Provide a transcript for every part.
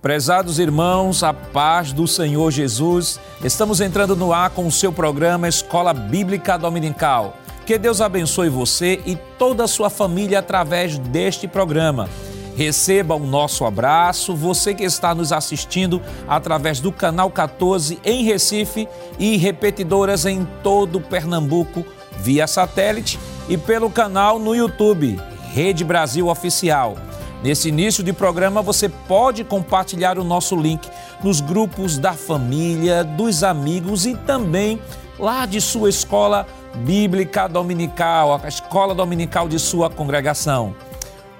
Prezados irmãos, a paz do Senhor Jesus, estamos entrando no ar com o seu programa Escola Bíblica Dominical. Que Deus abençoe você e toda a sua família através deste programa. Receba o nosso abraço, você que está nos assistindo através do canal 14 em Recife e repetidoras em todo Pernambuco via satélite e pelo canal no YouTube, Rede Brasil Oficial. Nesse início de programa, você pode compartilhar o nosso link nos grupos da família, dos amigos e também lá de sua escola bíblica dominical, a escola dominical de sua congregação.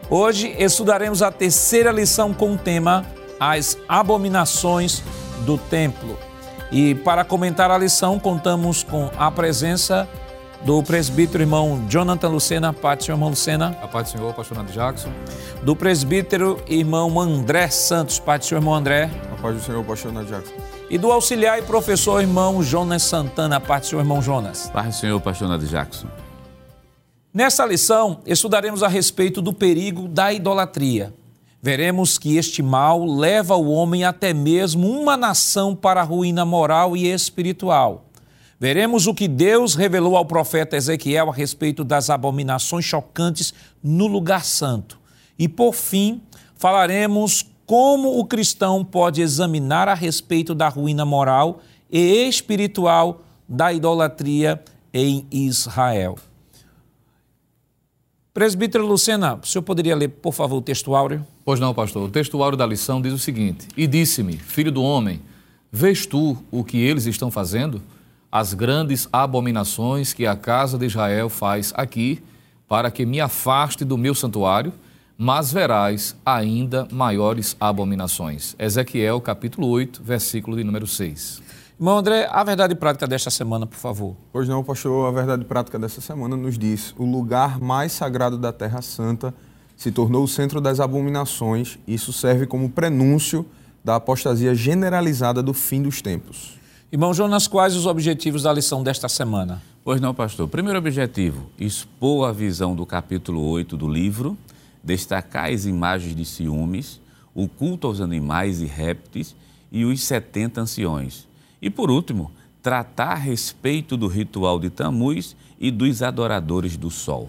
Hoje estudaremos a terceira lição com o tema As Abominações do Templo. E para comentar a lição, contamos com a presença do presbítero irmão Jonathan Lucena, paz do senhor irmão Lucena. A paz do senhor, pastor Nando Jackson. Do presbítero irmão André Santos, paz do senhor irmão André. A paz do senhor, pastor Nando Jackson. E do auxiliar e professor irmão Jonas Santana, a paz do senhor irmão Jonas. Paz do senhor, pastor Nando Jackson. Nesta lição, estudaremos a respeito do perigo da idolatria. Veremos que este mal leva o homem até mesmo uma nação para a ruína moral e espiritual. Veremos o que Deus revelou ao profeta Ezequiel a respeito das abominações chocantes no lugar santo. E por fim, falaremos como o cristão pode examinar a respeito da ruína moral e espiritual da idolatria em Israel. Presbítero Lucena, o senhor poderia ler, por favor, o texto áureo? Pois não, pastor. O texto áureo da lição diz o seguinte: E disse-me, filho do homem, vês tu o que eles estão fazendo? As grandes abominações que a casa de Israel faz aqui, para que me afaste do meu santuário, mas verás ainda maiores abominações. Ezequiel capítulo 8, versículo de número 6. Irmão André, a verdade prática desta semana, por favor. Pois não, pastor, a verdade prática desta semana nos diz: o lugar mais sagrado da Terra Santa se tornou o centro das abominações. Isso serve como prenúncio da apostasia generalizada do fim dos tempos. Irmão Jonas, quais os objetivos da lição desta semana? Pois não, pastor. Primeiro objetivo, expor a visão do capítulo 8 do livro, destacar as imagens de ciúmes, o culto aos animais e répteis e os 70 anciões. E por último, tratar a respeito do ritual de Tamuz e dos adoradores do sol.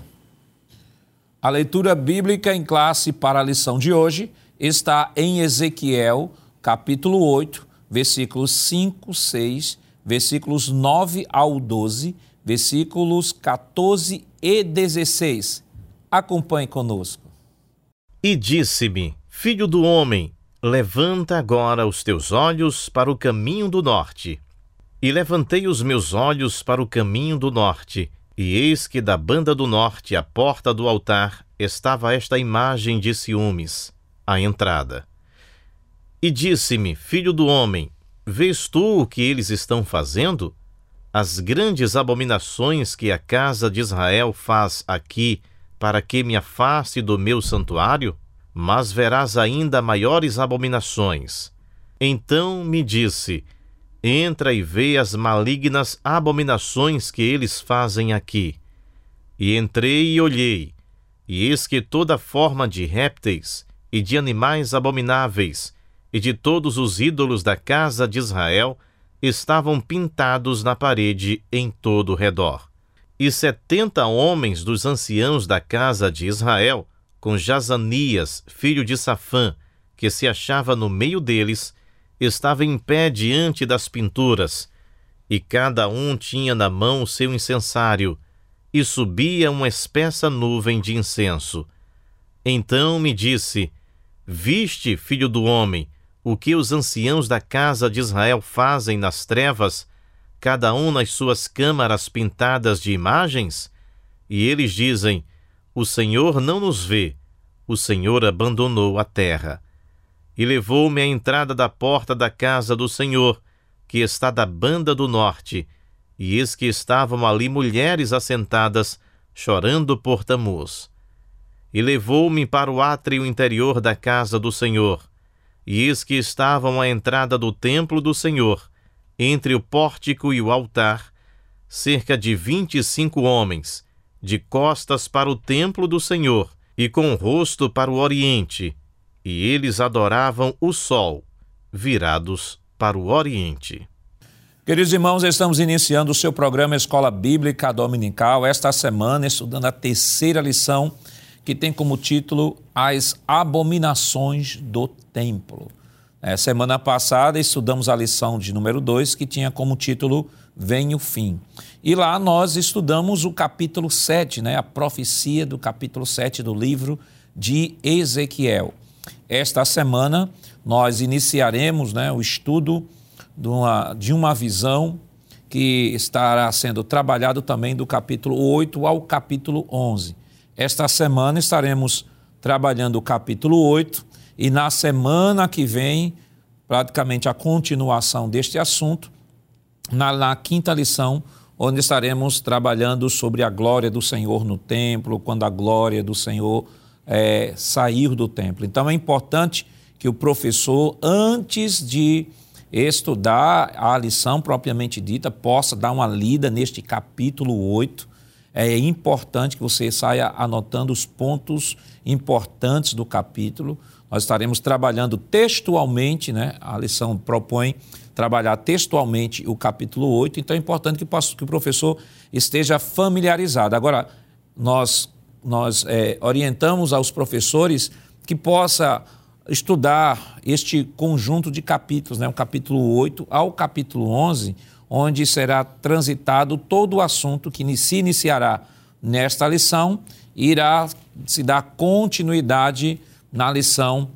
A leitura bíblica em classe para a lição de hoje está em Ezequiel, capítulo 8, versículos 5, 6, versículos 9 ao 12, versículos 14 e 16. Acompanhe conosco. E disse-me: Filho do homem, levanta agora os teus olhos para o caminho do norte. E levantei os meus olhos para o caminho do norte, e eis que da banda do norte, à porta do altar, estava esta imagem de ciúmes, à entrada. E disse-me: Filho do homem, vês tu o que eles estão fazendo? As grandes abominações que a casa de Israel faz aqui, para que me afaste do meu santuário? Mas verás ainda maiores abominações. Então me disse: Entra e vê as malignas abominações que eles fazem aqui. E entrei e olhei, e eis que toda forma de répteis e de animais abomináveis, e de todos os ídolos da casa de Israel estavam pintados na parede em todo o redor. E setenta homens dos anciãos da casa de Israel, com Jazanias, filho de Safã, que se achava no meio deles, estavam em pé diante das pinturas, e cada um tinha na mão o seu incensário, e subia uma espessa nuvem de incenso. Então me disse: Viste, filho do homem, o que os anciãos da casa de Israel fazem nas trevas, cada um nas suas câmaras pintadas de imagens? E eles dizem: O Senhor não nos vê, o Senhor abandonou a terra. E levou-me à entrada da porta da casa do Senhor, que está da banda do norte, e eis que estavam ali mulheres assentadas, chorando por Tamuz. E levou-me para o átrio interior da casa do Senhor, eis que estavam à entrada do templo do Senhor, entre o pórtico e o altar, cerca de vinte e cinco homens, de costas para o templo do Senhor, e com o rosto para o oriente, e eles adoravam o sol, virados para o oriente. Queridos irmãos, estamos iniciando o seu programa Escola Bíblica Dominical, esta semana estudando a terceira lição, que tem como título As Abominações do Templo. É, semana passada estudamos a lição de número 2, que tinha como título Vem o Fim. E lá nós estudamos o capítulo 7, né, a profecia do capítulo 7 do livro de Ezequiel. Esta semana nós iniciaremos né, o estudo de uma, de uma visão que estará sendo trabalhado também do capítulo 8 ao capítulo 11. Esta semana estaremos trabalhando o capítulo 8 e na semana que vem, praticamente a continuação deste assunto, na, na quinta lição, onde estaremos trabalhando sobre a glória do Senhor no templo, quando a glória do Senhor é, sair do templo. Então é importante que o professor, antes de estudar a lição propriamente dita, possa dar uma lida neste capítulo 8. É importante que você saia anotando os pontos importantes do capítulo. Nós estaremos trabalhando textualmente, né? A lição propõe trabalhar textualmente o capítulo 8, então é importante que o professor esteja familiarizado. Agora, nós, nós é, orientamos aos professores que possa estudar este conjunto de capítulos, né, o capítulo 8 ao capítulo 11, onde será transitado todo o assunto que se iniciará nesta lição e irá se dar continuidade na lição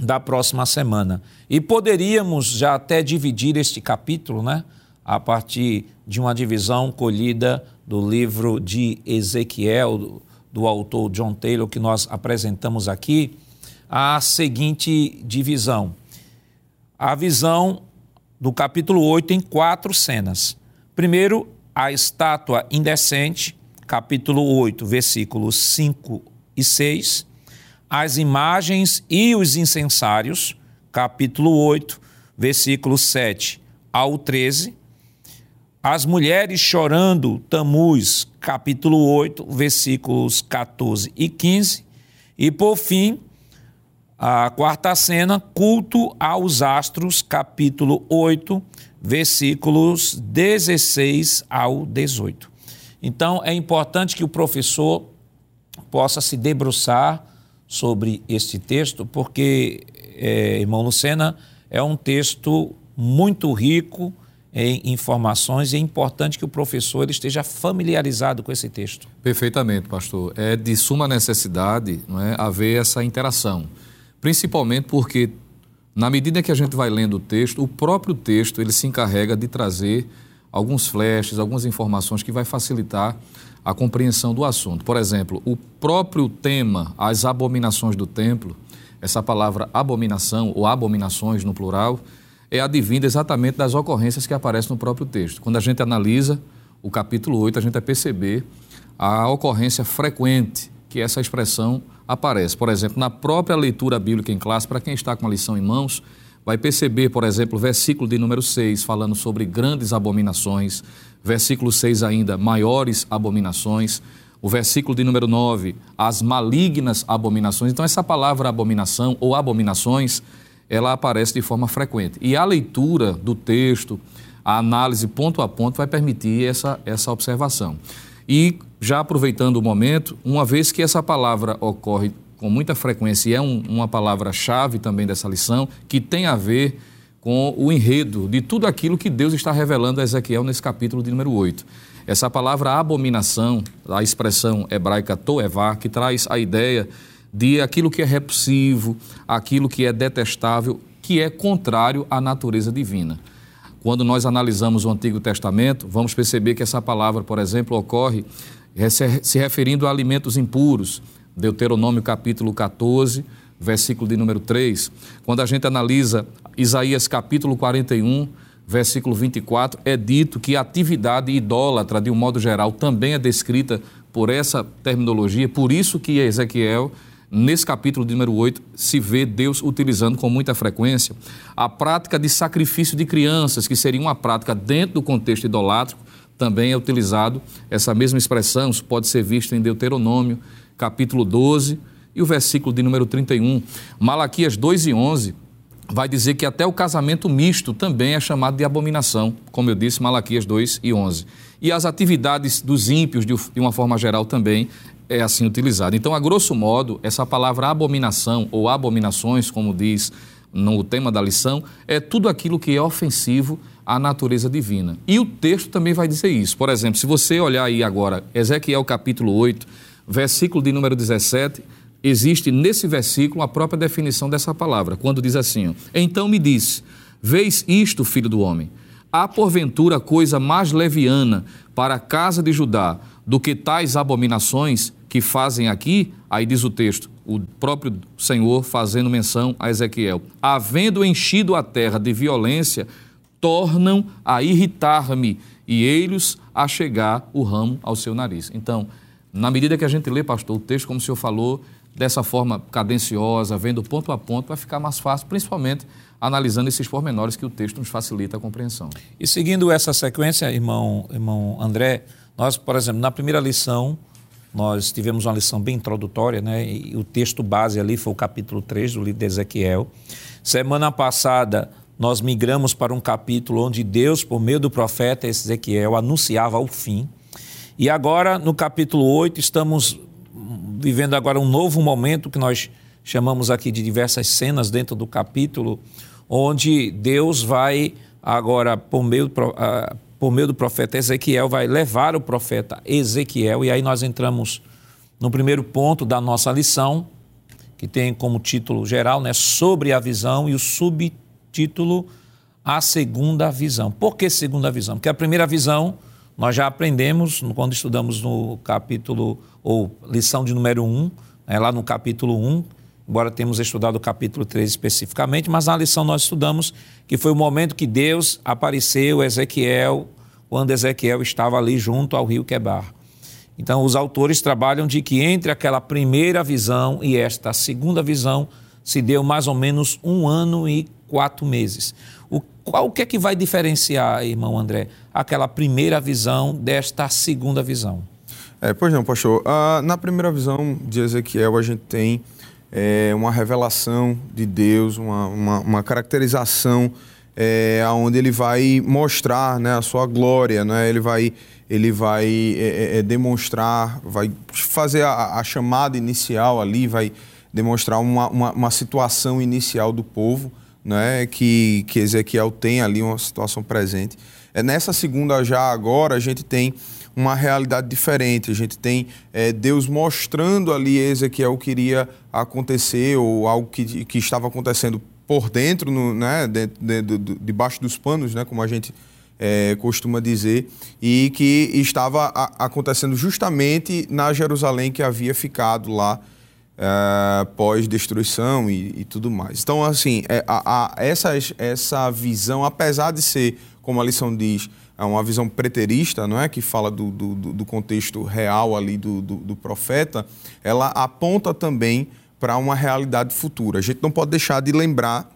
da próxima semana. E poderíamos já até dividir este capítulo, né, a partir de uma divisão colhida do livro de Ezequiel, do, do autor John Taylor, que nós apresentamos aqui a seguinte divisão. A visão do capítulo 8 em quatro cenas. Primeiro, a estátua indecente, capítulo 8, versículos 5 e 6. As imagens e os incensários, capítulo 8, versículos 7 ao 13. As mulheres chorando, Tamuz, capítulo 8, versículos 14 e 15. E por fim, a quarta cena, culto aos astros, capítulo 8, versículos 16 ao 18. Então, é importante que o professor possa se debruçar sobre este texto, porque, é, irmão Lucena, é um texto muito rico em informações e é importante que o professor esteja familiarizado com esse texto. Perfeitamente, pastor. É de suma necessidade não é, haver essa interação principalmente porque na medida que a gente vai lendo o texto, o próprio texto ele se encarrega de trazer alguns flashes, algumas informações que vai facilitar a compreensão do assunto. Por exemplo, o próprio tema, as abominações do templo, essa palavra abominação ou abominações no plural, é advinda exatamente das ocorrências que aparecem no próprio texto. Quando a gente analisa o capítulo 8, a gente vai perceber a ocorrência frequente que essa expressão aparece. Por exemplo, na própria leitura bíblica em classe, para quem está com a lição em mãos, vai perceber, por exemplo, o versículo de número 6, falando sobre grandes abominações, versículo 6 ainda, maiores abominações, o versículo de número 9, as malignas abominações. Então, essa palavra abominação ou abominações, ela aparece de forma frequente. E a leitura do texto, a análise ponto a ponto, vai permitir essa, essa observação. E já aproveitando o momento, uma vez que essa palavra ocorre com muita frequência e é um, uma palavra-chave também dessa lição, que tem a ver com o enredo de tudo aquilo que Deus está revelando a Ezequiel nesse capítulo de número 8. Essa palavra abominação, a expressão hebraica toevá, que traz a ideia de aquilo que é repulsivo, aquilo que é detestável, que é contrário à natureza divina. Quando nós analisamos o Antigo Testamento, vamos perceber que essa palavra, por exemplo, ocorre se referindo a alimentos impuros. Deuteronômio capítulo 14, versículo de número 3. Quando a gente analisa Isaías capítulo 41, versículo 24, é dito que a atividade idólatra, de um modo geral, também é descrita por essa terminologia, por isso que Ezequiel Nesse capítulo de número 8, se vê Deus utilizando com muita frequência a prática de sacrifício de crianças, que seria uma prática dentro do contexto idolátrico, também é utilizado essa mesma expressão, isso pode ser visto em Deuteronômio, capítulo 12, e o versículo de número 31. Malaquias 2 e 11 vai dizer que até o casamento misto também é chamado de abominação, como eu disse, Malaquias 2 e 11. E as atividades dos ímpios, de uma forma geral, também é assim utilizado. Então, a grosso modo, essa palavra abominação ou abominações, como diz no tema da lição, é tudo aquilo que é ofensivo à natureza divina. E o texto também vai dizer isso. Por exemplo, se você olhar aí agora, Ezequiel capítulo 8, versículo de número 17, existe nesse versículo a própria definição dessa palavra, quando diz assim: Então me disse: Vês isto, filho do homem? Há porventura coisa mais leviana para a casa de Judá do que tais abominações que fazem aqui? Aí diz o texto, o próprio Senhor fazendo menção a Ezequiel: Havendo enchido a terra de violência, tornam a irritar-me e eles a chegar o ramo ao seu nariz. Então, na medida que a gente lê, pastor, o texto, como o senhor falou, dessa forma cadenciosa, vendo ponto a ponto, vai ficar mais fácil, principalmente analisando esses pormenores que o texto nos facilita a compreensão. E seguindo essa sequência, irmão, irmão André, nós, por exemplo, na primeira lição, nós tivemos uma lição bem introdutória, né? E o texto base ali foi o capítulo 3 do livro de Ezequiel. Semana passada, nós migramos para um capítulo onde Deus, por meio do profeta Ezequiel, anunciava o fim. E agora, no capítulo 8, estamos vivendo agora um novo momento que nós chamamos aqui de diversas cenas dentro do capítulo, onde Deus vai agora, por meio, uh, por meio do profeta Ezequiel, vai levar o profeta Ezequiel, e aí nós entramos no primeiro ponto da nossa lição, que tem como título geral, né, sobre a visão, e o subtítulo, a segunda visão. Por que segunda visão? Porque a primeira visão nós já aprendemos quando estudamos no capítulo, ou lição de número 1, né, lá no capítulo 1, embora temos estudado o capítulo 3 especificamente, mas na lição nós estudamos que foi o momento que Deus apareceu Ezequiel, quando Ezequiel estava ali junto ao rio Quebar. Então, os autores trabalham de que entre aquela primeira visão e esta segunda visão se deu mais ou menos um ano e quatro meses. O, qual, o que é que vai diferenciar, irmão André, aquela primeira visão desta segunda visão? É, pois não, pastor. Ah, na primeira visão de Ezequiel, a gente tem é, uma revelação de Deus, uma, uma, uma caracterização é, onde ele vai mostrar né, a sua glória, né? ele vai, ele vai é, é, é, demonstrar, vai fazer a, a, chamada inicial ali, vai demonstrar uma, uma, uma situação inicial do povo né, que, que Ezequiel tem ali uma situação presente. É, nessa segunda já agora a gente tem uma realidade diferente. A gente tem é, Deus mostrando ali Ezequiel o que iria acontecer ou algo que, que estava acontecendo por dentro, no, né, de, de, de, debaixo dos panos, né, como a gente é, costuma dizer, e que estava a, acontecendo justamente na Jerusalém que havia ficado lá é, pós-destruição e, e, tudo mais. Então, assim, é, a, a, essa, essa visão, apesar de ser, como a lição diz, é uma visão preterista, não é, que fala do, do, do contexto real ali do, do, do profeta, ela aponta também para uma realidade futura. A gente não pode deixar de lembrar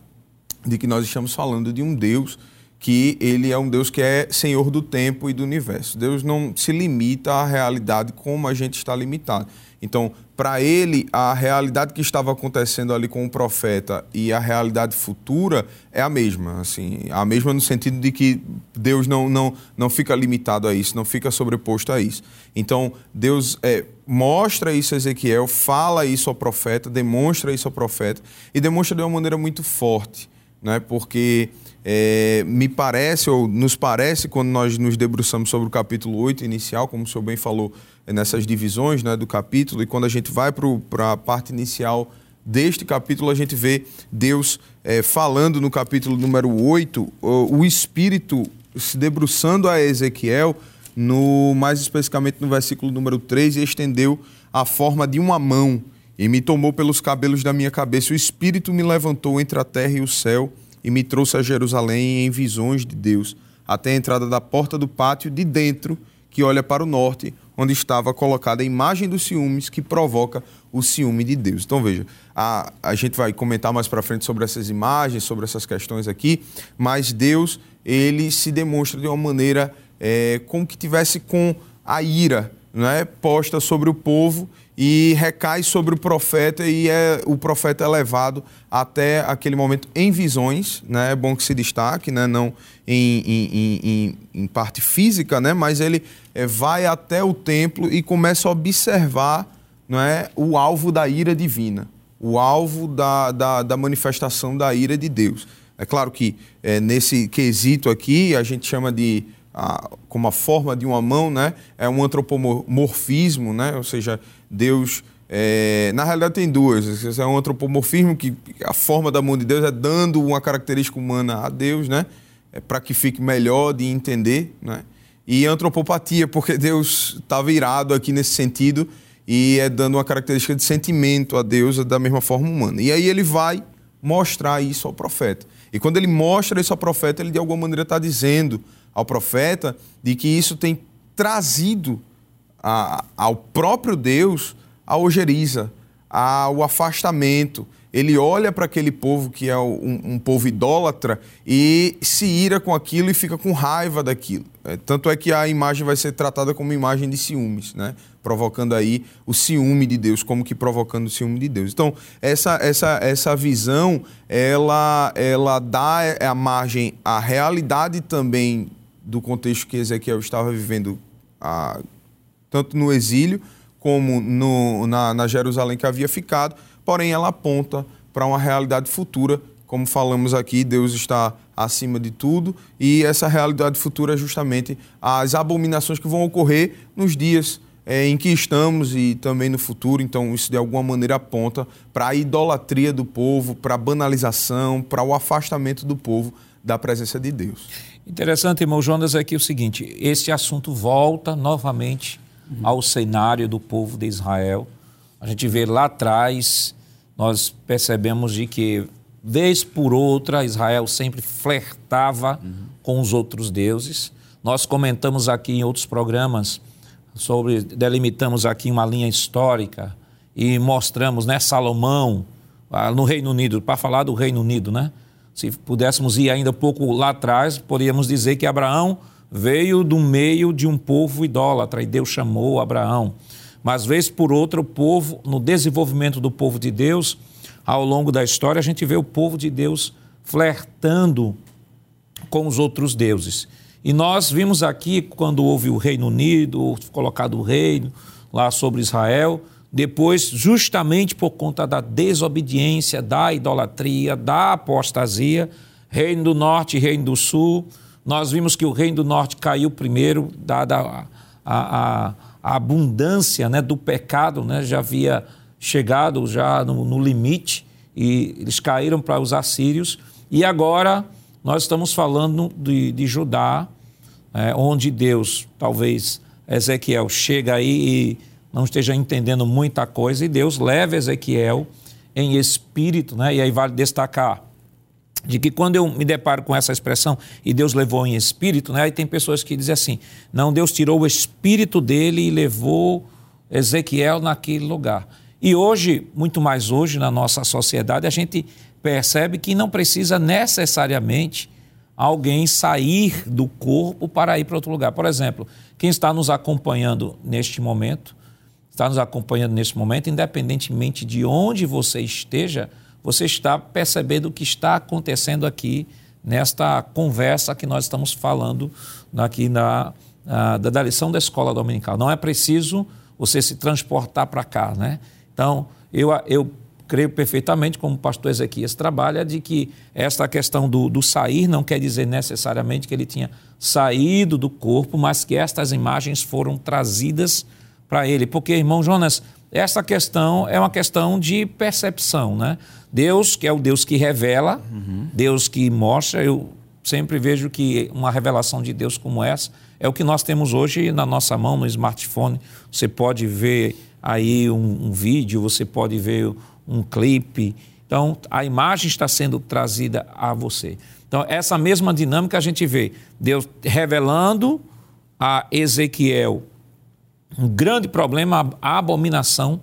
de que nós estamos falando de um Deus que ele é um Deus que é senhor do tempo e do universo. Deus não se limita à realidade como a gente está limitado. Então, para ele, a realidade que estava acontecendo ali com o profeta e a realidade futura é a mesma. Assim, a mesma no sentido de que Deus não, não, não fica limitado a isso, não fica sobreposto a isso. Então, Deus é, mostra isso a Ezequiel, fala isso ao profeta, demonstra isso ao profeta e demonstra de uma maneira muito forte, né? porque é, me parece, ou nos parece, quando nós nos debruçamos sobre o capítulo 8 inicial, como o senhor bem falou, é nessas divisões né, do capítulo, e quando a gente vai para a parte inicial deste capítulo, a gente vê Deus é, falando no capítulo número 8, o, o Espírito se debruçando a Ezequiel, no mais especificamente no versículo número 3, e estendeu a forma de uma mão e me tomou pelos cabelos da minha cabeça. O Espírito me levantou entre a terra e o céu e me trouxe a Jerusalém em visões de Deus, até a entrada da porta do pátio de dentro, que olha para o norte, onde estava colocada a imagem dos ciúmes que provoca o ciúme de Deus. Então veja, a, a gente vai comentar mais para frente sobre essas imagens, sobre essas questões aqui, mas Deus ele se demonstra de uma maneira é, como que tivesse com a ira né, posta sobre o povo e recai sobre o profeta e é o profeta é levado até aquele momento em visões, né? É bom que se destaque, né? Não em, em, em, em parte física, né? Mas ele é, vai até o templo e começa a observar, não é, o alvo da ira divina, o alvo da, da, da manifestação da ira de Deus. É claro que é, nesse quesito aqui a gente chama de a, como a forma de uma mão, né? É um antropomorfismo, né? Ou seja, Deus. É, na realidade tem duas. É um antropomorfismo que a forma da mão de Deus é dando uma característica humana a Deus, né? É, para que fique melhor de entender, né? E antropopatia, porque Deus estava irado aqui nesse sentido e é dando uma característica de sentimento a Deus da mesma forma humana. E aí ele vai mostrar isso ao profeta. E quando ele mostra isso ao profeta, ele de alguma maneira está dizendo ao profeta de que isso tem trazido a, ao próprio Deus a ojeriza, ao afastamento. Ele olha para aquele povo que é um, um, povo idólatra e se ira com aquilo e fica com raiva daquilo. É, tanto é que a imagem vai ser tratada como imagem de ciúmes, né? provocando aí o ciúme de Deus, como que provocando o ciúme de Deus. Então, essa, essa, essa visão, ela, ela dá a margem à realidade também do contexto que Ezequiel estava vivendo, a, tanto no exílio como no, na, na Jerusalém que havia ficado, porém ela aponta para uma realidade futura. Como falamos aqui, Deus está acima de tudo e essa realidade futura é justamente as abominações que vão ocorrer nos dias é, em que estamos e também no futuro. Então, isso de alguma maneira aponta para a idolatria do povo, para a banalização, para o afastamento do povo da presença de Deus. Interessante, irmão Jonas, é que é o seguinte: esse assunto volta novamente uhum. ao cenário do povo de Israel. A gente vê lá atrás, nós percebemos de que, vez por outra, Israel sempre flertava uhum. com os outros deuses. Nós comentamos aqui em outros programas sobre, delimitamos aqui uma linha histórica e mostramos, né, Salomão, ah, no Reino Unido, para falar do Reino Unido, né? Se pudéssemos ir ainda um pouco lá atrás, poderíamos dizer que Abraão veio do meio de um povo idólatra e Deus chamou Abraão. Mas, vez por outra, o povo, no desenvolvimento do povo de Deus, ao longo da história, a gente vê o povo de Deus flertando com os outros deuses. E nós vimos aqui, quando houve o Reino Unido, colocado o reino lá sobre Israel, depois, justamente por conta da desobediência, da idolatria, da apostasia, Reino do Norte e Reino do Sul, nós vimos que o Reino do Norte caiu primeiro, dada a, a, a abundância né, do pecado, né, já havia chegado já no, no limite e eles caíram para os assírios. E agora nós estamos falando de, de Judá, é, onde Deus, talvez Ezequiel, chega aí e não esteja entendendo muita coisa, e Deus leva Ezequiel em espírito, né? e aí vale destacar de que quando eu me deparo com essa expressão, e Deus levou em espírito, né? aí tem pessoas que dizem assim, não, Deus tirou o espírito dele e levou Ezequiel naquele lugar. E hoje, muito mais hoje na nossa sociedade, a gente percebe que não precisa necessariamente alguém sair do corpo para ir para outro lugar. Por exemplo, quem está nos acompanhando neste momento, está nos acompanhando nesse momento, independentemente de onde você esteja, você está percebendo o que está acontecendo aqui nesta conversa que nós estamos falando aqui na, na da lição da escola dominical. Não é preciso você se transportar para cá, né? Então, eu, eu creio perfeitamente, como o pastor Ezequias trabalha, de que esta questão do, do sair não quer dizer necessariamente que ele tinha saído do corpo, mas que estas imagens foram trazidas para ele. Porque, irmão Jonas, essa questão é uma questão de percepção, né? Deus, que é o Deus que revela, uhum. Deus que mostra, eu sempre vejo que uma revelação de Deus como essa é o que nós temos hoje na nossa mão, no smartphone. Você pode ver aí um, um vídeo, você pode ver um clipe. Então, a imagem está sendo trazida a você. Então, essa mesma dinâmica a gente vê Deus revelando a Ezequiel um grande problema, a abominação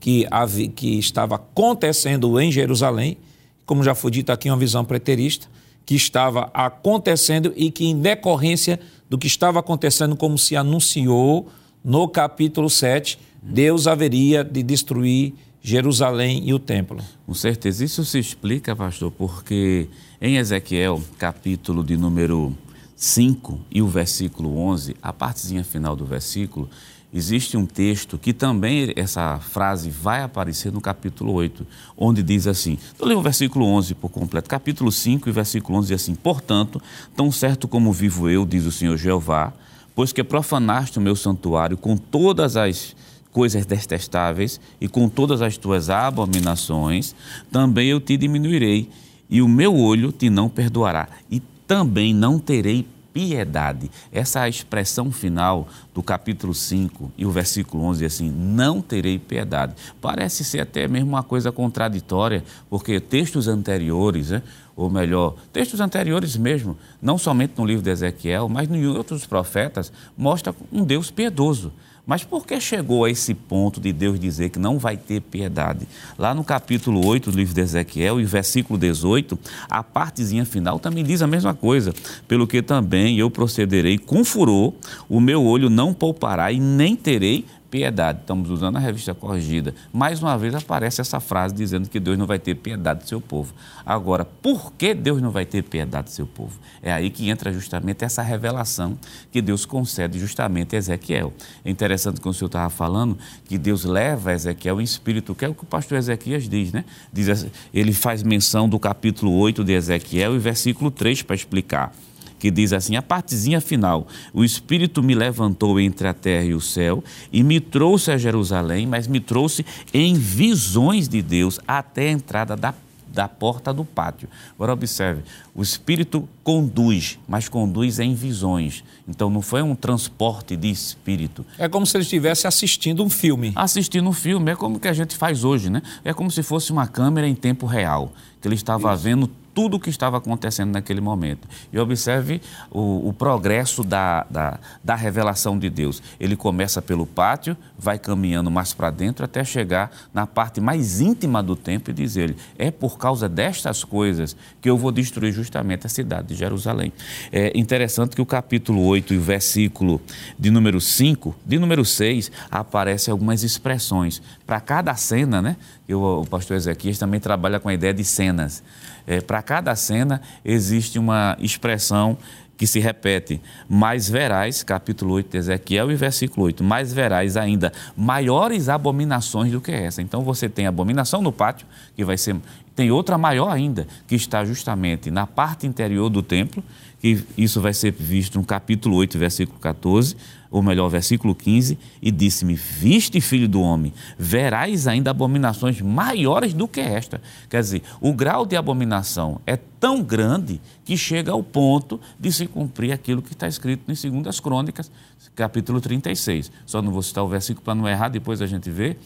que, havia, que estava acontecendo em Jerusalém, como já foi dito aqui, uma visão preterista, que estava acontecendo e que, em decorrência do que estava acontecendo, como se anunciou no capítulo 7, Deus haveria de destruir Jerusalém e o templo. Com certeza. Isso se explica, pastor, porque em Ezequiel, capítulo de número 5 e o versículo 11, a partezinha final do versículo, existe um texto que também essa frase vai aparecer no capítulo 8, onde diz assim: eu leio o versículo 11 por completo. Capítulo 5 e versículo 11 diz assim: Portanto, tão certo como vivo eu, diz o Senhor Jeová, pois que profanaste o meu santuário com todas as coisas detestáveis e com todas as tuas abominações, também eu te diminuirei, e o meu olho te não perdoará, e também não terei piedade. Essa é expressão final do capítulo 5 e o versículo 11 assim: Não terei piedade. Parece ser até mesmo uma coisa contraditória, porque textos anteriores, né, ou melhor, textos anteriores mesmo, não somente no livro de Ezequiel, mas em outros profetas, mostra um Deus piedoso. Mas por que chegou a esse ponto de Deus dizer que não vai ter piedade? Lá no capítulo 8 do livro de Ezequiel, e versículo 18, a partezinha final também diz a mesma coisa. Pelo que também eu procederei com furor, o meu olho não poupará e nem terei piedade. Estamos usando a revista corrigida. Mais uma vez aparece essa frase dizendo que Deus não vai ter piedade do seu povo. Agora, por que Deus não vai ter piedade do seu povo? É aí que entra justamente essa revelação que Deus concede justamente a Ezequiel. É interessante que o senhor estava falando que Deus leva a Ezequiel em espírito, que é o que o pastor Ezequias diz, né? Diz, ele faz menção do capítulo 8 de Ezequiel e versículo 3 para explicar que diz assim: a partezinha final, o Espírito me levantou entre a terra e o céu e me trouxe a Jerusalém, mas me trouxe em visões de Deus até a entrada da da porta do pátio. Agora observe, o espírito conduz, mas conduz em visões. Então não foi um transporte de espírito. É como se ele estivesse assistindo um filme. Assistindo um filme, é como que a gente faz hoje, né? É como se fosse uma câmera em tempo real, que ele estava Isso. vendo tudo o que estava acontecendo naquele momento. E observe o, o progresso da, da, da, revelação de Deus. Ele começa pelo pátio, vai caminhando mais para dentro até chegar na parte mais íntima do templo e diz ele: é por causa destas coisas que eu vou destruir justamente a cidade de Jerusalém. É interessante que o capítulo 8 e o versículo de número 5, de número 6, aparecem algumas expressões. Para cada cena, né? Eu, o pastor Ezequias também trabalha com a ideia de cenas. É, Para cada cena existe uma expressão que se repete, mais verás, capítulo 8 de Ezequiel e versículo 8, mais verás ainda maiores abominações do que essa. Então você tem abominação no pátio, que vai ser. Tem outra maior ainda, que está justamente na parte interior do templo, que isso vai ser visto no capítulo 8, versículo 14, ou melhor, versículo 15, e disse-me: Viste, filho do homem, verás ainda abominações maiores do que esta. Quer dizer, o grau de abominação é tão grande que chega ao ponto de se cumprir aquilo que está escrito em 2 Crônicas, capítulo 36. Só não vou citar o versículo para não errar, depois a gente vê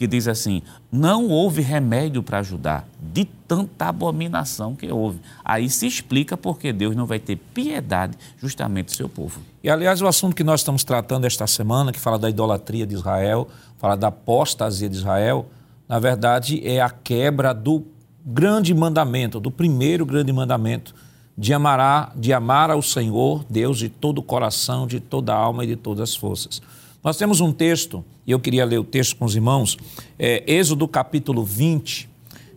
que diz assim: não houve remédio para ajudar, de tanta abominação que houve. Aí se explica porque Deus não vai ter piedade justamente do seu povo. E aliás, o assunto que nós estamos tratando esta semana, que fala da idolatria de Israel, fala da apostasia de Israel, na verdade é a quebra do grande mandamento, do primeiro grande mandamento, de amar, de amar ao Senhor, Deus, de todo o coração, de toda a alma e de todas as forças. Nós temos um texto, e eu queria ler o texto com os irmãos, é, Êxodo capítulo 20,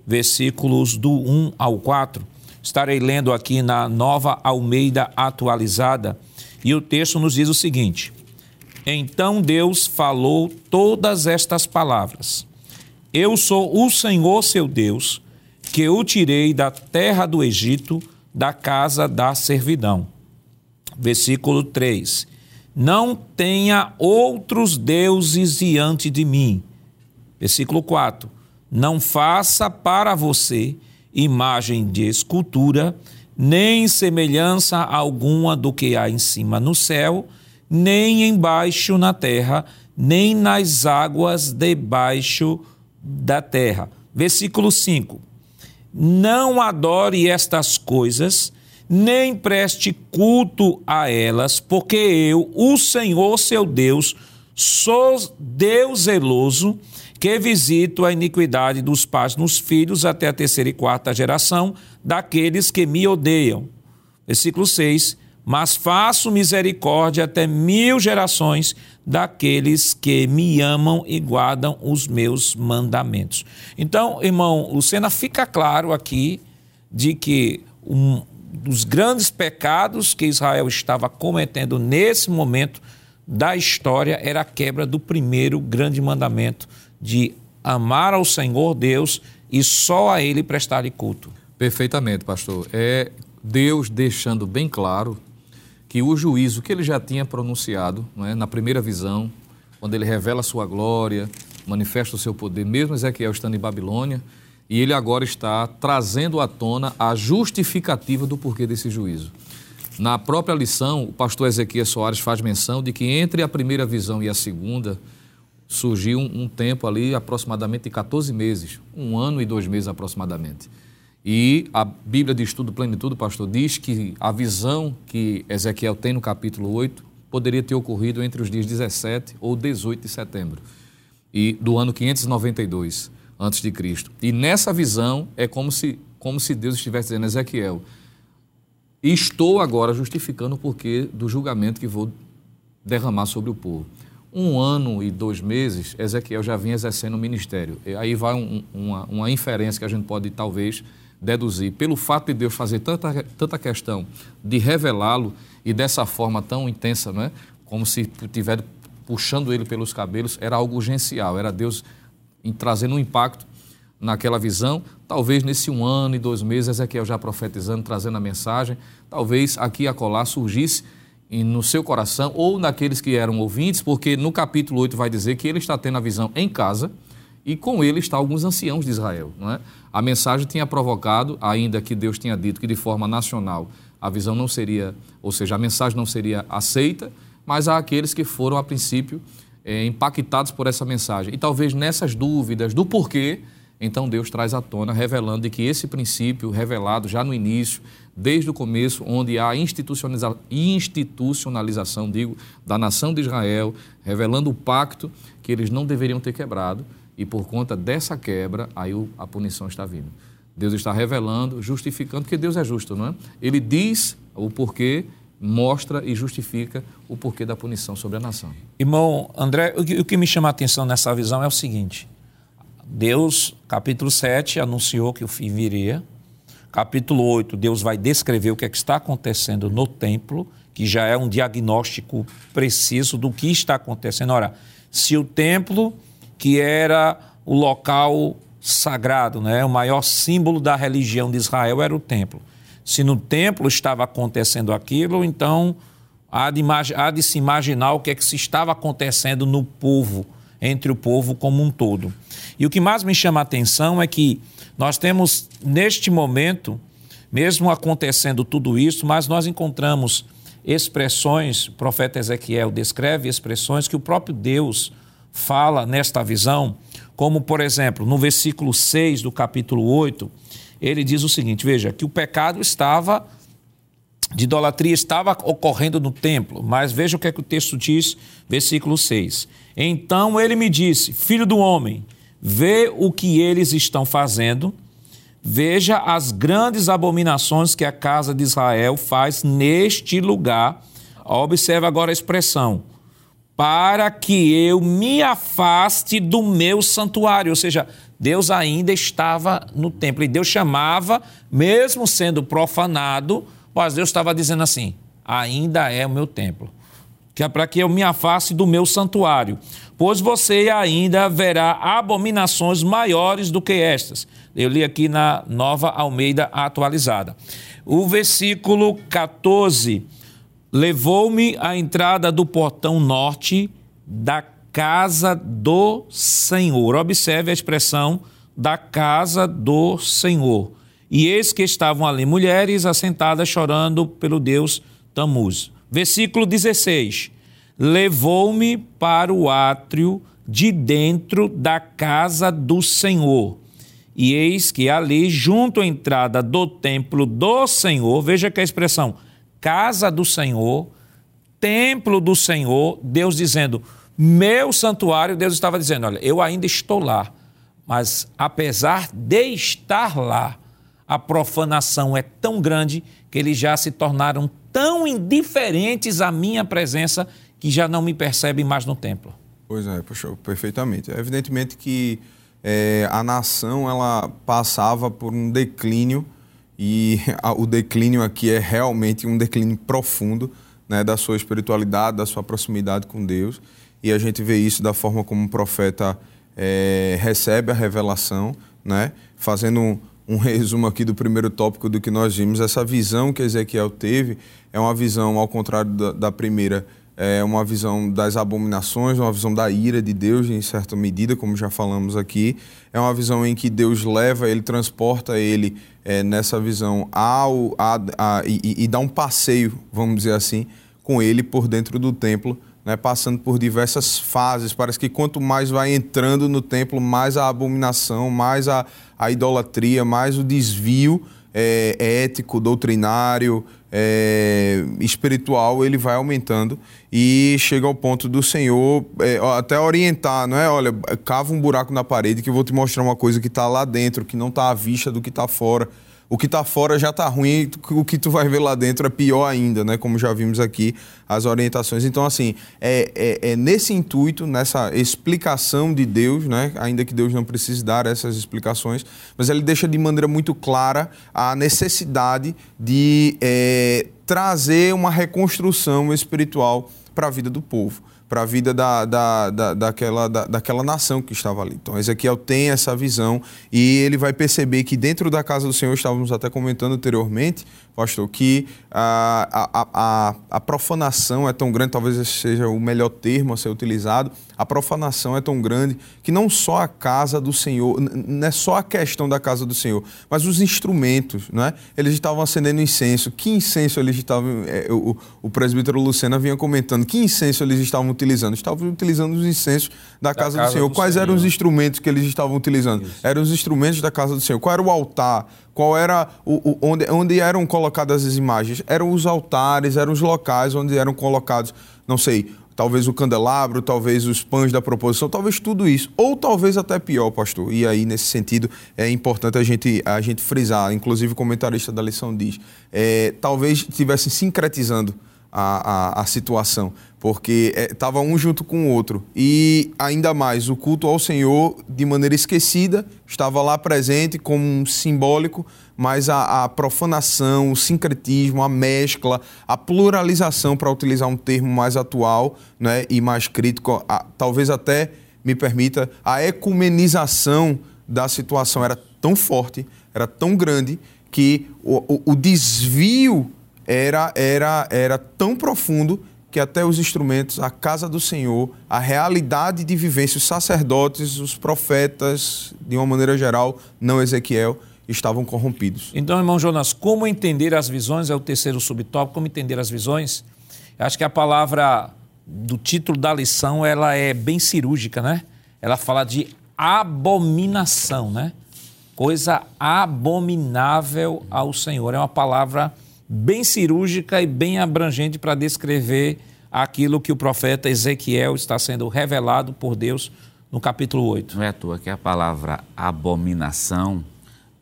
versículos do 1 ao 4. Estarei lendo aqui na nova Almeida atualizada, e o texto nos diz o seguinte: Então Deus falou todas estas palavras: Eu sou o Senhor seu Deus, que o tirei da terra do Egito, da casa da servidão. Versículo 3 não tenha outros deuses diante de mim. Versículo 4. Não faça para você imagem de escultura, nem semelhança alguma do que há em cima no céu, nem embaixo na terra, nem nas águas debaixo da terra. Versículo 5. Não adore estas coisas, nem preste culto a elas, porque eu, o Senhor seu Deus, sou Deus zeloso, que visito a iniquidade dos pais nos filhos até a terceira e quarta geração daqueles que me odeiam. Versículo 6: mas faço misericórdia até mil gerações daqueles que me amam e guardam os meus mandamentos. Então, irmão Lucena, fica claro aqui de que um dos grandes pecados que Israel estava cometendo nesse momento da história era a quebra do primeiro grande mandamento de amar ao Senhor Deus e só a Ele prestar culto. Perfeitamente, pastor. É Deus deixando bem claro que o juízo que ele já tinha pronunciado é, na primeira visão, quando ele revela a sua glória, manifesta o seu poder, mesmo Ezequiel estando em Babilônia, e ele agora está trazendo à tona a justificativa do porquê desse juízo. Na própria lição, o pastor Ezequiel Soares faz menção de que entre a primeira visão e a segunda surgiu um, um tempo ali aproximadamente de 14 meses, um ano e dois meses aproximadamente. E a Bíblia de Estudo Plenitude, pastor, diz que a visão que Ezequiel tem no capítulo 8 poderia ter ocorrido entre os dias 17 ou 18 de setembro e do ano 592 antes de Cristo. E nessa visão é como se como se Deus estivesse dizendo Ezequiel, estou agora justificando o porquê do julgamento que vou derramar sobre o povo. Um ano e dois meses, Ezequiel já vinha exercendo o ministério. E aí vai um, uma, uma inferência que a gente pode talvez deduzir, pelo fato de Deus fazer tanta, tanta questão de revelá-lo e dessa forma tão intensa, não é? como se estiver puxando ele pelos cabelos, era algo urgencial, era Deus trazendo um impacto naquela visão. Talvez nesse um ano e dois meses, Ezequiel já profetizando, trazendo a mensagem, talvez aqui e acolá surgisse no seu coração ou naqueles que eram ouvintes, porque no capítulo 8 vai dizer que ele está tendo a visão em casa, e com ele está alguns anciãos de Israel. Não é? A mensagem tinha provocado, ainda que Deus tinha dito que de forma nacional a visão não seria, ou seja, a mensagem não seria aceita, mas há aqueles que foram, a princípio, é, impactados por essa mensagem. E talvez nessas dúvidas do porquê, então Deus traz à tona, revelando de que esse princípio revelado já no início, desde o começo, onde há institucionaliza institucionalização, digo, da nação de Israel, revelando o pacto que eles não deveriam ter quebrado, e por conta dessa quebra, aí a punição está vindo. Deus está revelando, justificando, porque Deus é justo, não é? Ele diz o porquê, mostra e justifica o porquê da punição sobre a nação. Irmão André, o que me chama a atenção nessa visão é o seguinte: Deus, capítulo 7, anunciou que o fim viria. Capítulo 8, Deus vai descrever o que, é que está acontecendo no templo, que já é um diagnóstico preciso do que está acontecendo. Ora, se o templo que era o local sagrado, né? o maior símbolo da religião de Israel era o templo. Se no templo estava acontecendo aquilo, então há de, há de se imaginar o que é que se estava acontecendo no povo, entre o povo como um todo. E o que mais me chama a atenção é que nós temos, neste momento, mesmo acontecendo tudo isso, mas nós encontramos expressões, o profeta Ezequiel descreve expressões que o próprio Deus fala nesta visão, como por exemplo, no versículo 6 do capítulo 8, ele diz o seguinte: veja, que o pecado estava, de idolatria estava ocorrendo no templo, mas veja o que é que o texto diz, versículo 6. Então ele me disse: Filho do homem, vê o que eles estão fazendo, veja as grandes abominações que a casa de Israel faz neste lugar. Observe agora a expressão para que eu me afaste do meu santuário. Ou seja, Deus ainda estava no templo e Deus chamava, mesmo sendo profanado, mas Deus estava dizendo assim: ainda é o meu templo. Que é para que eu me afaste do meu santuário, pois você ainda verá abominações maiores do que estas. Eu li aqui na Nova Almeida atualizada. O versículo 14 levou-me à entrada do portão norte da casa do Senhor. Observe a expressão da casa do Senhor. E eis que estavam ali mulheres assentadas chorando pelo Deus Tamuz. Versículo 16: Levou-me para o átrio de dentro da casa do Senhor. E eis que ali, junto à entrada do templo do Senhor, veja que a expressão casa do Senhor, templo do Senhor, Deus dizendo, meu santuário, Deus estava dizendo, olha, eu ainda estou lá, mas apesar de estar lá, a profanação é tão grande que eles já se tornaram tão indiferentes à minha presença que já não me percebem mais no templo. Pois é, puxou perfeitamente. É evidentemente que é, a nação ela passava por um declínio e a, o declínio aqui é realmente um declínio profundo né, da sua espiritualidade, da sua proximidade com Deus. E a gente vê isso da forma como o profeta é, recebe a revelação, né, fazendo um, um resumo aqui do primeiro tópico do que nós vimos. Essa visão que Ezequiel teve é uma visão, ao contrário da, da primeira, é uma visão das abominações, uma visão da ira de Deus, em certa medida, como já falamos aqui. É uma visão em que Deus leva ele, transporta ele é, nessa visão ao, a, a, e, e dá um passeio, vamos dizer assim, com ele por dentro do templo, né, passando por diversas fases. Parece que quanto mais vai entrando no templo, mais a abominação, mais a, a idolatria, mais o desvio é, ético, doutrinário, é, espiritual, ele vai aumentando e chega ao ponto do Senhor é, até orientar, não é? Olha, cava um buraco na parede que eu vou te mostrar uma coisa que está lá dentro, que não está à vista do que está fora o que está fora já está ruim, o que tu vai ver lá dentro é pior ainda, né? Como já vimos aqui as orientações. Então, assim, é, é, é, nesse intuito, nessa explicação de Deus, né? Ainda que Deus não precise dar essas explicações, mas ele deixa de maneira muito clara a necessidade de é, trazer uma reconstrução espiritual para a vida do povo para a vida da, da, da, daquela, da, daquela nação que estava ali. Então, Ezequiel tem essa visão e ele vai perceber que dentro da casa do Senhor, estávamos até comentando anteriormente, pastor, que a, a, a, a profanação é tão grande, talvez esse seja o melhor termo a ser utilizado, a profanação é tão grande que não só a casa do Senhor, não é só a questão da casa do Senhor, mas os instrumentos, né? Eles estavam acendendo incenso. Que incenso eles estavam. É, o, o presbítero Lucena vinha comentando. Que incenso eles estavam utilizando? Estavam utilizando os incensos da, da casa, casa, do Senhor. Do Quais Senhor. eram os instrumentos que eles estavam utilizando? Isso. Eram os instrumentos da casa do Senhor. Qual era o altar? Qual era o, o, onde, onde eram colocadas as imagens? Eram os altares, eram os locais onde eram colocados, não sei, talvez o candelabro, talvez os pães da proposição, talvez tudo isso. Ou talvez até pior, pastor. E aí, nesse sentido, é importante a gente, a gente frisar, inclusive o comentarista da lição diz, é, talvez estivessem sincretizando a, a, a situação, porque estava é, um junto com o outro. E ainda mais, o culto ao Senhor, de maneira esquecida, estava lá presente como um simbólico, mas a, a profanação, o sincretismo, a mescla, a pluralização, para utilizar um termo mais atual né, e mais crítico, a, talvez até me permita, a ecumenização da situação era tão forte, era tão grande, que o, o, o desvio era, era, era tão profundo que até os instrumentos, a casa do Senhor, a realidade de vivência, os sacerdotes, os profetas, de uma maneira geral, não Ezequiel, estavam corrompidos. Então, irmão Jonas, como entender as visões é o terceiro subtópico, como entender as visões? acho que a palavra do título da lição, ela é bem cirúrgica, né? Ela fala de abominação, né? Coisa abominável ao Senhor. É uma palavra bem cirúrgica e bem abrangente para descrever aquilo que o profeta Ezequiel está sendo revelado por Deus no capítulo 8. Não é à toa que a palavra abominação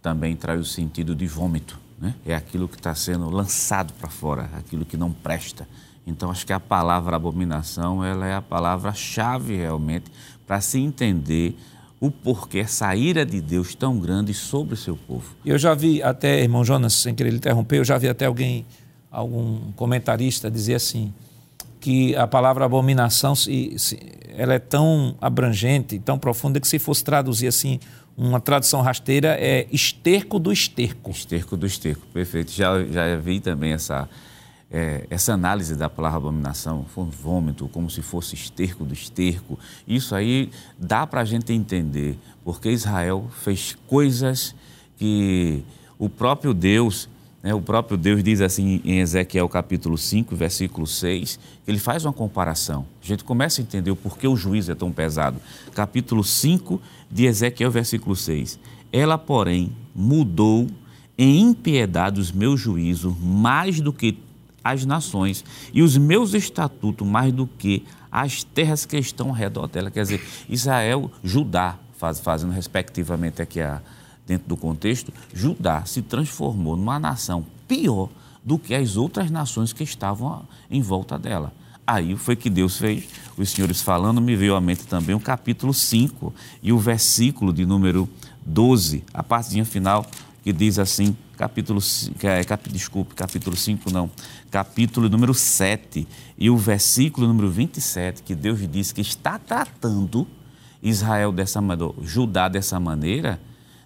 também traz o sentido de vômito. Né? É aquilo que está sendo lançado para fora, aquilo que não presta. Então, acho que a palavra abominação ela é a palavra-chave realmente para se entender o porquê essa ira de Deus tão grande sobre o seu povo. Eu já vi até, irmão Jonas, sem querer interromper, eu já vi até alguém, algum comentarista dizer assim, que a palavra abominação se, se, ela é tão abrangente, tão profunda, que se fosse traduzir assim, uma tradução rasteira é esterco do esterco. Esterco do esterco, perfeito. Já, já vi também essa, é, essa análise da palavra abominação, vômito, como se fosse esterco do esterco. Isso aí dá para a gente entender porque Israel fez coisas que o próprio Deus, né, o próprio Deus diz assim em Ezequiel capítulo 5, versículo 6, ele faz uma comparação. A gente começa a entender o porquê o juízo é tão pesado. Capítulo 5 de Ezequiel, versículo 6. Ela, porém, mudou em impiedade os meus juízos mais do que as nações e os meus estatutos mais do que as terras que estão ao redor dela. Quer dizer, Israel, Judá, faz, fazendo respectivamente aqui a, dentro do contexto, Judá se transformou numa nação pior do que as outras nações que estavam em volta dela. Aí foi que Deus fez, os senhores falando, me veio à mente também o capítulo 5 e o versículo de número 12, a partezinha final que diz assim, capítulo, é, cap, desculpe, capítulo 5 não, capítulo número 7 e o versículo número 27, que Deus diz que está tratando Israel dessa maneira, Judá dessa maneira,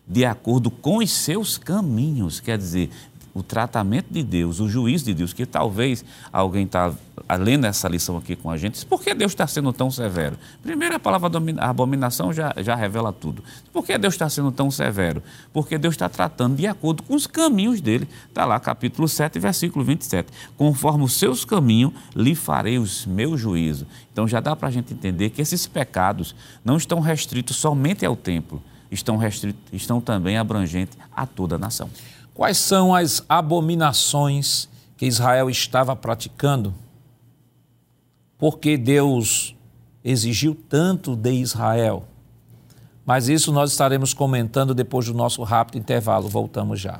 de acordo com os seus caminhos, quer dizer, o tratamento de Deus, o juízo de Deus, que talvez alguém está lendo essa lição aqui com a gente, por que Deus está sendo tão severo? Primeiro, a palavra abominação já, já revela tudo. Por que Deus está sendo tão severo? Porque Deus está tratando de acordo com os caminhos dele. Está lá, capítulo 7, versículo 27. Conforme os seus caminhos, lhe farei os meus juízos. Então já dá para a gente entender que esses pecados não estão restritos somente ao templo, estão, restritos, estão também abrangentes a toda a nação. Quais são as abominações que Israel estava praticando? Porque Deus exigiu tanto de Israel. Mas isso nós estaremos comentando depois do nosso rápido intervalo. Voltamos já.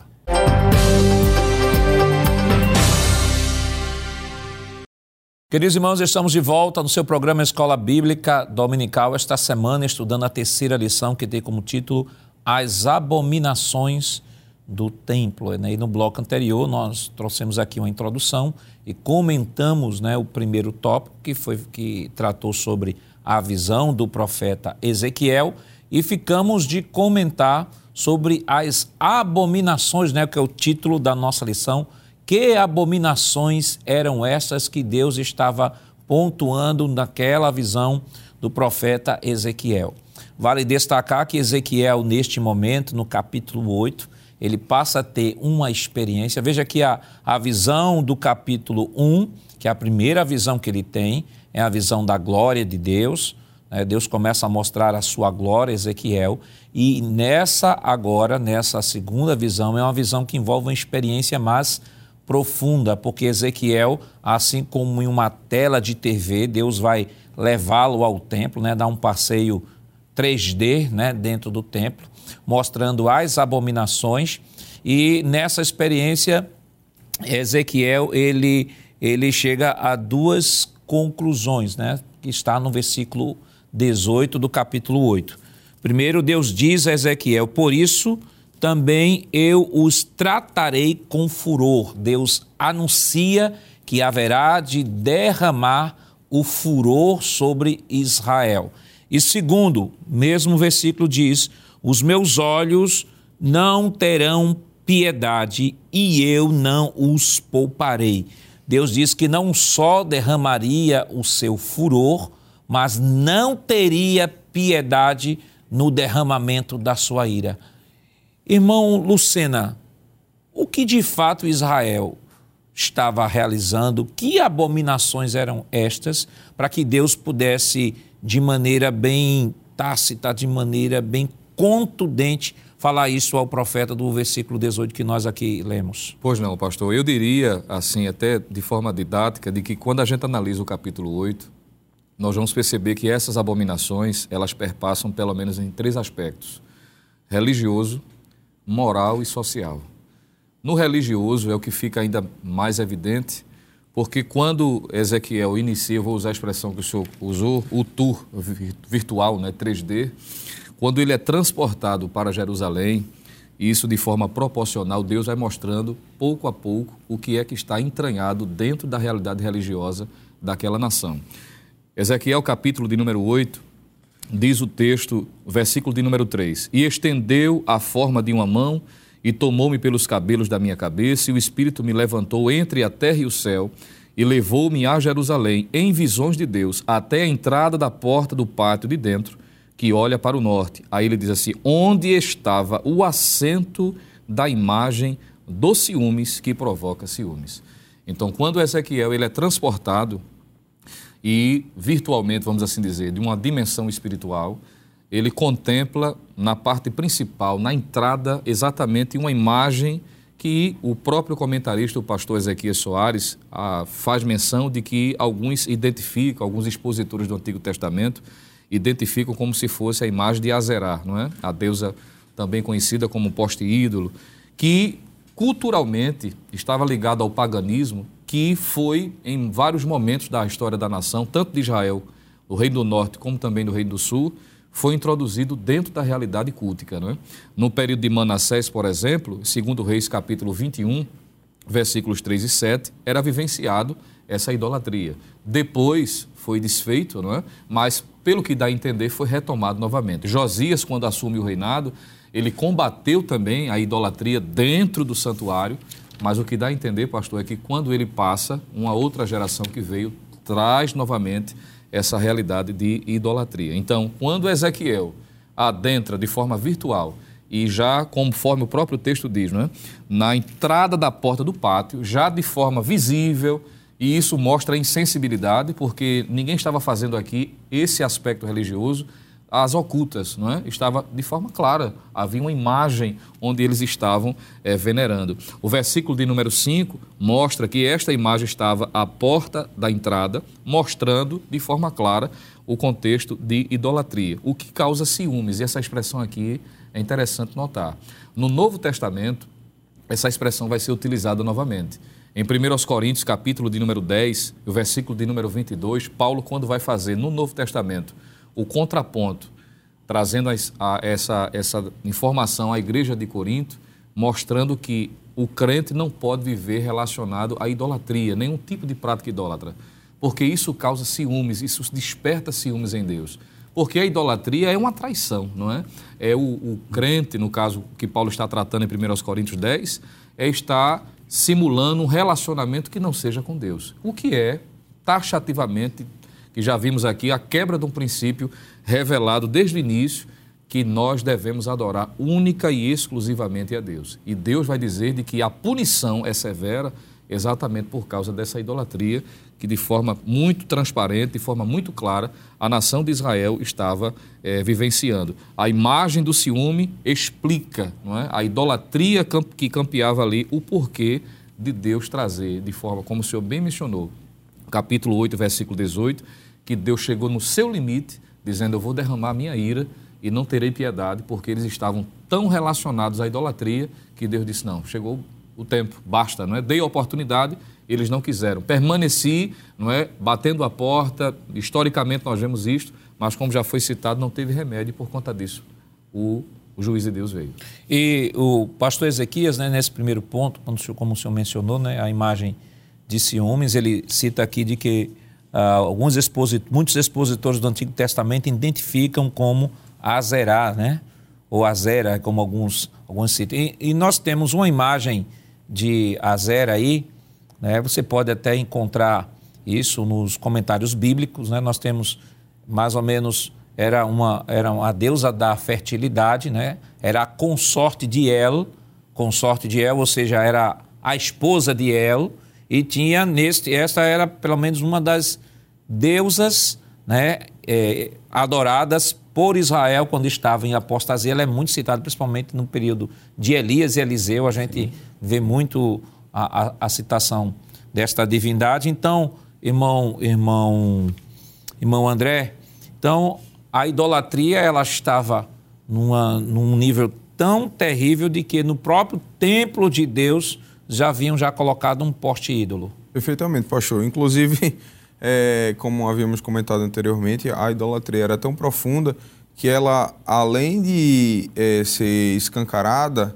Queridos irmãos, estamos de volta no seu programa Escola Bíblica Dominical, esta semana estudando a terceira lição que tem como título As Abominações do templo. Né? E no bloco anterior nós trouxemos aqui uma introdução e comentamos né, o primeiro tópico que foi que tratou sobre a visão do profeta Ezequiel e ficamos de comentar sobre as abominações, né, que é o título da nossa lição. Que abominações eram essas que Deus estava pontuando naquela visão do profeta Ezequiel? Vale destacar que Ezequiel, neste momento, no capítulo 8, ele passa a ter uma experiência. Veja que a, a visão do capítulo 1, que é a primeira visão que ele tem, é a visão da glória de Deus. Né? Deus começa a mostrar a sua glória, Ezequiel, e nessa agora, nessa segunda visão, é uma visão que envolve uma experiência mais profunda, porque Ezequiel, assim como em uma tela de TV, Deus vai levá-lo ao templo, né, dar um passeio 3D né, dentro do templo mostrando as abominações. E nessa experiência, Ezequiel ele, ele chega a duas conclusões, né? que está no versículo 18 do capítulo 8. Primeiro, Deus diz a Ezequiel: Por isso também eu os tratarei com furor. Deus anuncia que haverá de derramar o furor sobre Israel. E segundo, mesmo versículo diz: os meus olhos não terão piedade e eu não os pouparei. Deus diz que não só derramaria o seu furor, mas não teria piedade no derramamento da sua ira. Irmão Lucena, o que de fato Israel estava realizando? Que abominações eram estas para que Deus pudesse, de maneira bem tácita, de maneira bem contundente falar isso ao profeta do versículo 18 que nós aqui lemos. Pois não, pastor. Eu diria, assim, até de forma didática, de que quando a gente analisa o capítulo 8, nós vamos perceber que essas abominações, elas perpassam pelo menos em três aspectos: religioso, moral e social. No religioso é o que fica ainda mais evidente, porque quando Ezequiel inicia, vou usar a expressão que o senhor usou, o tour virtual, né, 3D, quando ele é transportado para Jerusalém, isso de forma proporcional, Deus vai mostrando pouco a pouco o que é que está entranhado dentro da realidade religiosa daquela nação. Ezequiel, capítulo de número 8, diz o texto, versículo de número 3: E estendeu a forma de uma mão e tomou-me pelos cabelos da minha cabeça, e o Espírito me levantou entre a terra e o céu e levou-me a Jerusalém em visões de Deus até a entrada da porta do pátio de dentro que olha para o norte. Aí ele diz assim: onde estava o assento da imagem dos ciúmes que provoca ciúmes. Então, quando Ezequiel ele é transportado e virtualmente, vamos assim dizer, de uma dimensão espiritual, ele contempla na parte principal, na entrada, exatamente uma imagem que o próprio comentarista, o pastor Ezequiel Soares, faz menção de que alguns identificam, alguns expositores do Antigo Testamento, identificam como se fosse a imagem de Azerá, não é? A deusa também conhecida como poste ídolo, que culturalmente estava ligado ao paganismo, que foi em vários momentos da história da nação, tanto de Israel, do Reino do Norte, como também do Reino do Sul, foi introduzido dentro da realidade cultica. Não é? No período de Manassés, por exemplo, segundo Reis capítulo 21, versículos 3 e 7, era vivenciado essa idolatria. Depois foi desfeito, não é? mas pelo que dá a entender, foi retomado novamente. Josias, quando assume o reinado, ele combateu também a idolatria dentro do santuário, mas o que dá a entender, pastor, é que quando ele passa, uma outra geração que veio traz novamente essa realidade de idolatria. Então, quando Ezequiel adentra de forma virtual e já conforme o próprio texto diz, né, na entrada da porta do pátio, já de forma visível, e isso mostra insensibilidade, porque ninguém estava fazendo aqui esse aspecto religioso as ocultas, não é? Estava de forma clara, havia uma imagem onde eles estavam é, venerando. O versículo de número 5 mostra que esta imagem estava à porta da entrada, mostrando de forma clara o contexto de idolatria, o que causa ciúmes, e essa expressão aqui é interessante notar. No Novo Testamento, essa expressão vai ser utilizada novamente. Em 1 Coríntios, capítulo de número 10, o versículo de número 22, Paulo, quando vai fazer no Novo Testamento o contraponto, trazendo a, a, essa, essa informação à igreja de Corinto, mostrando que o crente não pode viver relacionado à idolatria, nenhum tipo de prática idólatra, porque isso causa ciúmes, isso desperta ciúmes em Deus. Porque a idolatria é uma traição, não é? É o, o crente, no caso que Paulo está tratando em 1 Coríntios 10, é estar simulando um relacionamento que não seja com Deus, o que é taxativamente que já vimos aqui, a quebra de um princípio revelado desde o início, que nós devemos adorar única e exclusivamente a Deus. E Deus vai dizer de que a punição é severa exatamente por causa dessa idolatria que de forma muito transparente, de forma muito clara, a nação de Israel estava é, vivenciando. A imagem do ciúme explica não é? a idolatria que campeava ali, o porquê de Deus trazer, de forma como o Senhor bem mencionou, capítulo 8, versículo 18, que Deus chegou no seu limite, dizendo: Eu vou derramar minha ira e não terei piedade, porque eles estavam tão relacionados à idolatria que Deus disse: Não, chegou o tempo, basta, não é? Dei a oportunidade, eles não quiseram. Permaneci, não é? Batendo a porta, historicamente nós vemos isto, mas como já foi citado, não teve remédio por conta disso. O, o juiz de Deus veio. E o pastor Ezequias, né, nesse primeiro ponto, como o senhor mencionou, né, a imagem de ciúmes, ele cita aqui de que Uh, alguns exposit muitos expositores do Antigo Testamento identificam como Azerá, né? Ou Azera, como alguns, alguns citam. E, e, nós temos uma imagem de Azera aí, né? Você pode até encontrar isso nos comentários bíblicos, né? Nós temos mais ou menos era uma era a deusa da fertilidade, né? Era a consorte de El, consorte de El, ou seja, era a esposa de El e tinha neste esta era pelo menos uma das deusas né, é, adoradas por Israel quando estava em apostasia. Ela é muito citada, principalmente no período de Elias e Eliseu. A gente vê muito a, a, a citação desta divindade. Então, irmão, irmão, irmão André, então a idolatria ela estava numa, num nível tão terrível de que no próprio templo de Deus já haviam já colocado um poste ídolo. Perfeitamente, pastor. Inclusive, é, como havíamos comentado anteriormente, a idolatria era tão profunda que ela, além de é, ser escancarada,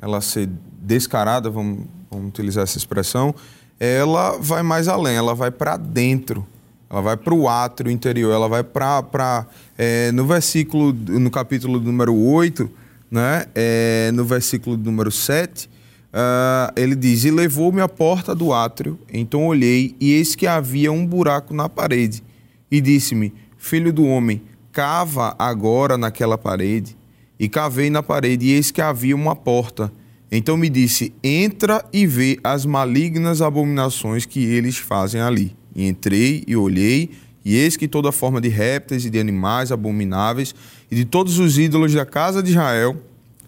ela ser descarada, vamos, vamos utilizar essa expressão, ela vai mais além, ela vai para dentro, ela vai para o átrio interior, ela vai para. É, no versículo, no capítulo número 8, né, é, no versículo número 7, Uh, ele diz: E levou-me à porta do átrio. Então olhei, e eis que havia um buraco na parede. E disse-me: Filho do homem, cava agora naquela parede. E cavei na parede, e eis que havia uma porta. Então me disse: Entra e vê as malignas abominações que eles fazem ali. E entrei e olhei, e eis que toda forma de répteis e de animais abomináveis e de todos os ídolos da casa de Israel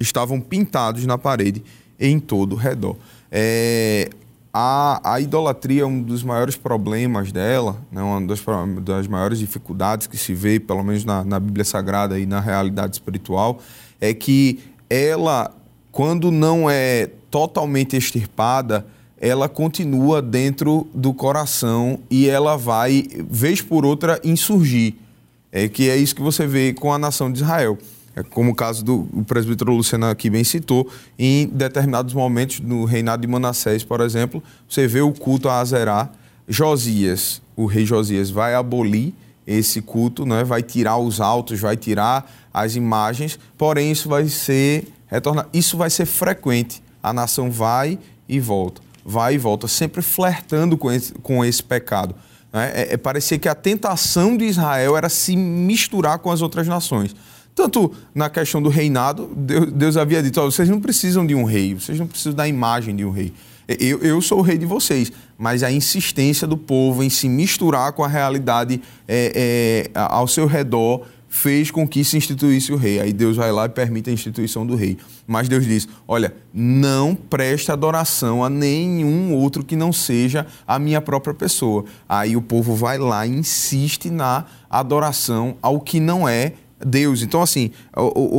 estavam pintados na parede em todo o redor. É, a, a, idolatria é um dos maiores problemas dela, né, uma das, das, maiores dificuldades que se vê, pelo menos na, na, Bíblia Sagrada e na realidade espiritual, é que ela quando não é totalmente extirpada, ela continua dentro do coração e ela vai, vez por outra, insurgir. É que é isso que você vê com a nação de Israel. É como o caso do o presbítero Luciano aqui bem citou, em determinados momentos no reinado de Manassés, por exemplo, você vê o culto a Azerá. Josias, o rei Josias, vai abolir esse culto, né? vai tirar os altos, vai tirar as imagens, porém isso vai ser retornar, isso vai ser frequente. A nação vai e volta vai e volta, sempre flertando com esse, com esse pecado. Né? É, é, parecia que a tentação de Israel era se misturar com as outras nações. Tanto na questão do reinado, Deus, Deus havia dito: oh, vocês não precisam de um rei, vocês não precisam da imagem de um rei. Eu, eu, sou o rei de vocês, mas a insistência do povo em se misturar com a realidade é, é, ao seu redor fez com que se instituísse o rei. Aí Deus vai lá e permite a instituição do rei. Mas Deus diz: olha, não preste adoração a nenhum outro que não seja a minha própria pessoa. Aí o povo vai lá e insiste na adoração ao que não é Deus. Então, assim,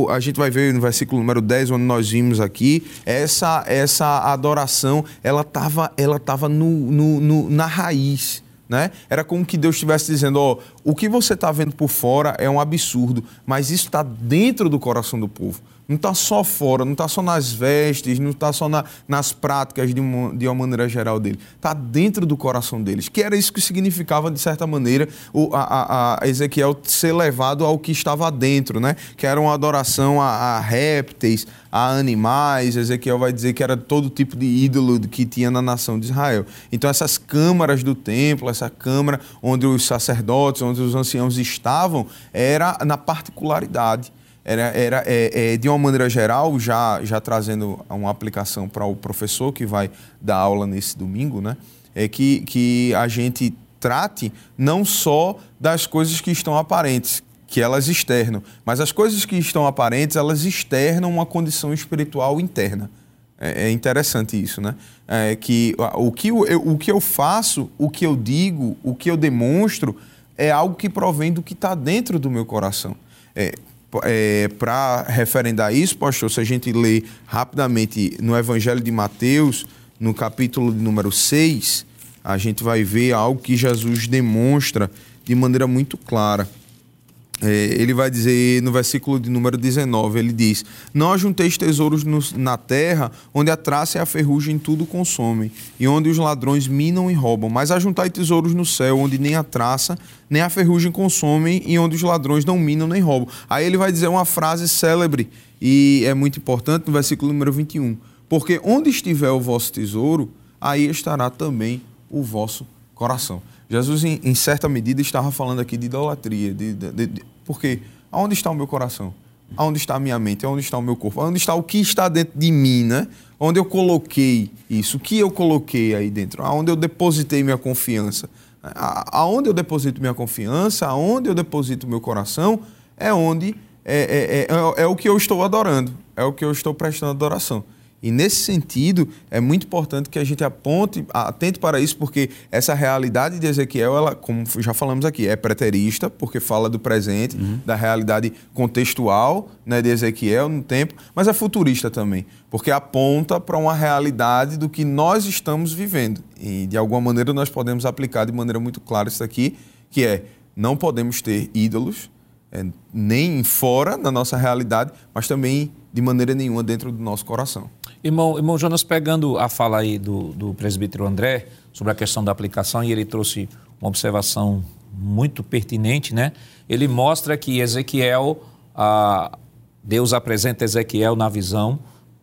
a, gente vai ver no versículo número 10, onde nós vimos aqui, essa, essa adoração, ela estava ela tava no, no, no, na raiz. Né? Era como que Deus estivesse dizendo: ó, o que você está vendo por fora é um absurdo, mas isso está dentro do coração do povo. Não está só fora, não está só nas vestes, não está só na, nas práticas de uma, de uma maneira geral dele. Está dentro do coração deles. Que era isso que significava, de certa maneira, o, a, a, Ezequiel ser levado ao que estava dentro, né? Que era uma adoração a, a répteis, a animais. Ezequiel vai dizer que era todo tipo de ídolo que tinha na nação de Israel. Então, essas câmaras do templo, essa câmara onde os sacerdotes, onde os anciãos estavam, era na particularidade era, era é, é, de uma maneira geral, já, já trazendo uma aplicação para o professor que vai dar aula nesse domingo, né? É que, que a gente trate não só das coisas que estão aparentes, que elas externam, mas as coisas que estão aparentes, elas externam uma condição espiritual interna. É, é interessante isso, né? É que o que eu, o que eu faço, o que eu digo, o que eu demonstro é algo que provém do que está dentro do meu coração. É, é, para referendar isso, pastor, se a gente lê rapidamente no Evangelho de Mateus, no capítulo número 6, a gente vai ver algo que Jesus demonstra de maneira muito clara. É, ele vai dizer no versículo de número 19, ele diz: Não ajunteis tesouros no, na terra, onde a traça e a ferrugem tudo consomem, e onde os ladrões minam e roubam, mas ajuntai tesouros no céu, onde nem a traça nem a ferrugem consomem, e onde os ladrões não minam nem roubam. Aí ele vai dizer uma frase célebre, e é muito importante, no versículo número 21. Porque onde estiver o vosso tesouro, aí estará também o vosso coração. Jesus, em, em, certa medida, estava falando aqui de idolatria. De, de, de, porque aonde está o meu coração? Aonde está a minha mente? Aonde está o meu corpo? Aonde está o que está dentro de mim, né? Onde eu coloquei isso? O que eu coloquei aí dentro? Aonde eu depositei minha confiança? Aonde eu deposito minha confiança? Aonde eu deposito meu coração? É onde é, é, é, é o que eu estou adorando. É o que eu estou prestando adoração. E nesse sentido, é muito importante que a gente aponte, atente para isso, porque essa realidade de Ezequiel, ela, como já falamos aqui, é preterista, porque fala do presente, uhum. da realidade contextual né, de Ezequiel no tempo, mas é futurista também, porque aponta para uma realidade do que nós estamos vivendo. E de alguma maneira nós podemos aplicar de maneira muito clara isso aqui, que é não podemos ter ídolos, é, nem fora da nossa realidade, mas também de maneira nenhuma dentro do nosso coração. Irmão, irmão Jonas, pegando a fala aí do, do presbítero André sobre a questão da aplicação, e ele trouxe uma observação muito pertinente, né? Ele mostra que Ezequiel, Deus apresenta Ezequiel na visão,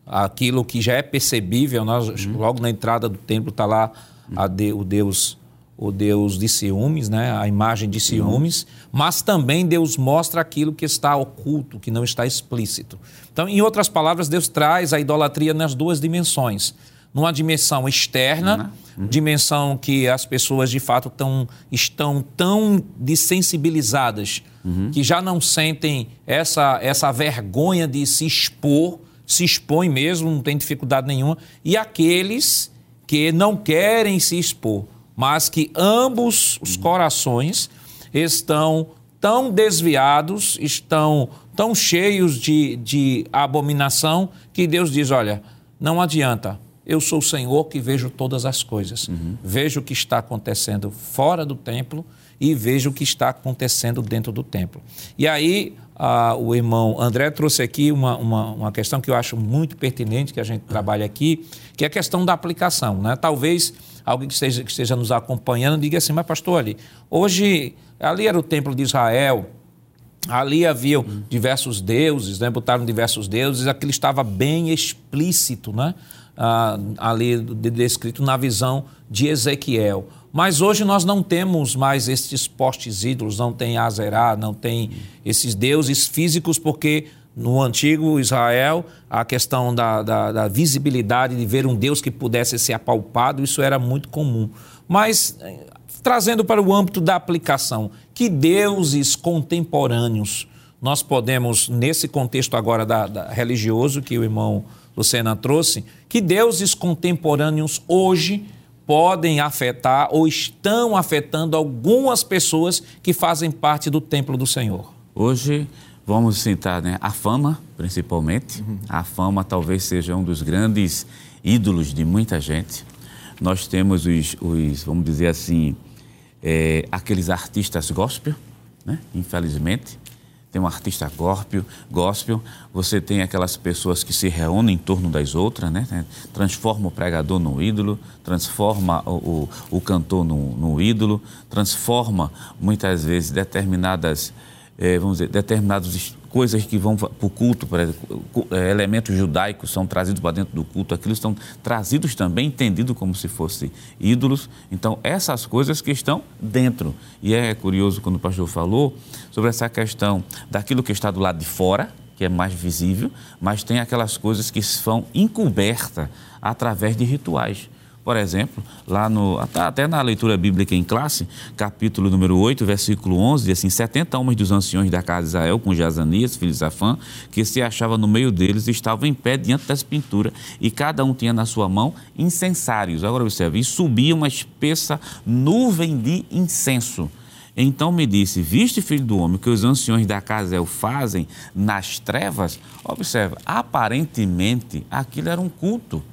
aquilo que já é percebível, nós, uhum. logo na entrada do templo está lá a de, o Deus o Deus de ciúmes, né? a imagem de ciúmes, mas também Deus mostra aquilo que está oculto, que não está explícito. Então, em outras palavras, Deus traz a idolatria nas duas dimensões. Numa dimensão externa, uhum. dimensão que as pessoas de fato tão, estão tão desensibilizadas, uhum. que já não sentem essa, essa vergonha de se expor, se expõem mesmo, não tem dificuldade nenhuma, e aqueles que não querem se expor mas que ambos os corações estão tão desviados, estão tão cheios de, de abominação, que Deus diz: olha, não adianta, eu sou o Senhor que vejo todas as coisas. Uhum. Vejo o que está acontecendo fora do templo e vejo o que está acontecendo dentro do templo. E aí, ah, o irmão André trouxe aqui uma, uma, uma, questão que eu acho muito pertinente, que a gente trabalha aqui, que é a questão da aplicação. Né? Talvez alguém que esteja, que esteja nos acompanhando diga assim, mas pastor, ali, hoje, ali era o templo de Israel, ali havia uhum. diversos deuses, né? botaram diversos deuses, aquilo estava bem explícito, né? Ah, ali descrito na visão de Ezequiel. Mas hoje nós não temos mais esses postes ídolos, não tem Azerá, não tem esses deuses físicos, porque no antigo Israel a questão da, da, da, visibilidade, de ver um Deus que pudesse ser apalpado, isso era muito comum. Mas eh, trazendo para o âmbito da aplicação, que deuses contemporâneos nós podemos, nesse contexto agora da, da religioso que o irmão Lucena trouxe, que deuses contemporâneos hoje podem afetar ou estão afetando algumas pessoas que fazem parte do templo do Senhor? Hoje, vamos citar né, a fama, principalmente. Uhum. A fama talvez seja um dos grandes ídolos de muita gente. Nós temos os, os vamos dizer assim, é, aqueles artistas gospel, né, infelizmente, tem um artista gospel, gospel, você tem aquelas pessoas que se reúnem em torno das outras, né? transforma o pregador no ídolo, transforma o, o, o cantor no, no, ídolo, transforma muitas vezes determinadas, eh, vamos dizer, determinados coisas que vão para o culto, por exemplo, é, elementos judaicos são trazidos para dentro do culto, aqueles estão trazidos também, entendidos como se fossem ídolos. Então, essas coisas que estão dentro. E é curioso quando o pastor falou sobre essa questão daquilo que está do lado de fora, que é mais visível, mas tem aquelas coisas que são encobertas através de rituais. Por exemplo, lá no, até na leitura bíblica em classe, capítulo número 8, versículo 11, diz assim: 70 homens dos anciões da casa de Israel, com Jazanias, filho de Zafã, que se achava no meio deles, estavam em pé diante das pinturas, e cada um tinha na sua mão incensários. Agora observe, e subia uma espessa nuvem de incenso. Então me disse: Viste, filho do homem, que os anciões da casa fazem nas trevas? Observe, aparentemente aquilo era um culto.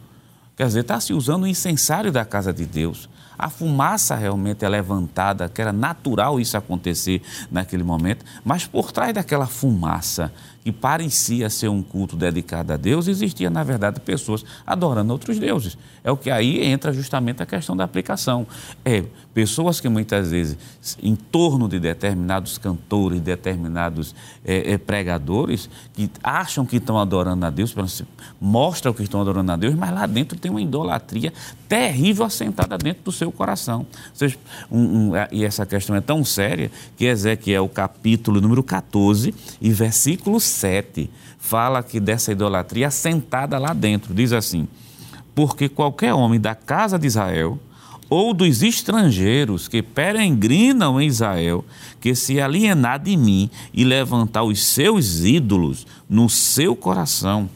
Quer dizer, está se usando o incensário da casa de Deus. A fumaça realmente é levantada, que era natural isso acontecer naquele momento, mas por trás daquela fumaça que parecia ser um culto dedicado a Deus, existia, na verdade, pessoas adorando outros deuses. É o que aí entra justamente a questão da aplicação. É pessoas que muitas vezes, em torno de determinados cantores, determinados é, é, pregadores, que acham que estão adorando a Deus, mostram que estão adorando a Deus, mas lá dentro tem uma idolatria terrível assentada dentro do seu coração. Seja, um, um, e essa questão é tão séria que Ezequiel, capítulo número 14 e versículo 7, fala que dessa idolatria assentada lá dentro. Diz assim: Porque qualquer homem da casa de Israel ou dos estrangeiros que peregrinam em Israel, que se alienar de mim e levantar os seus ídolos no seu coração.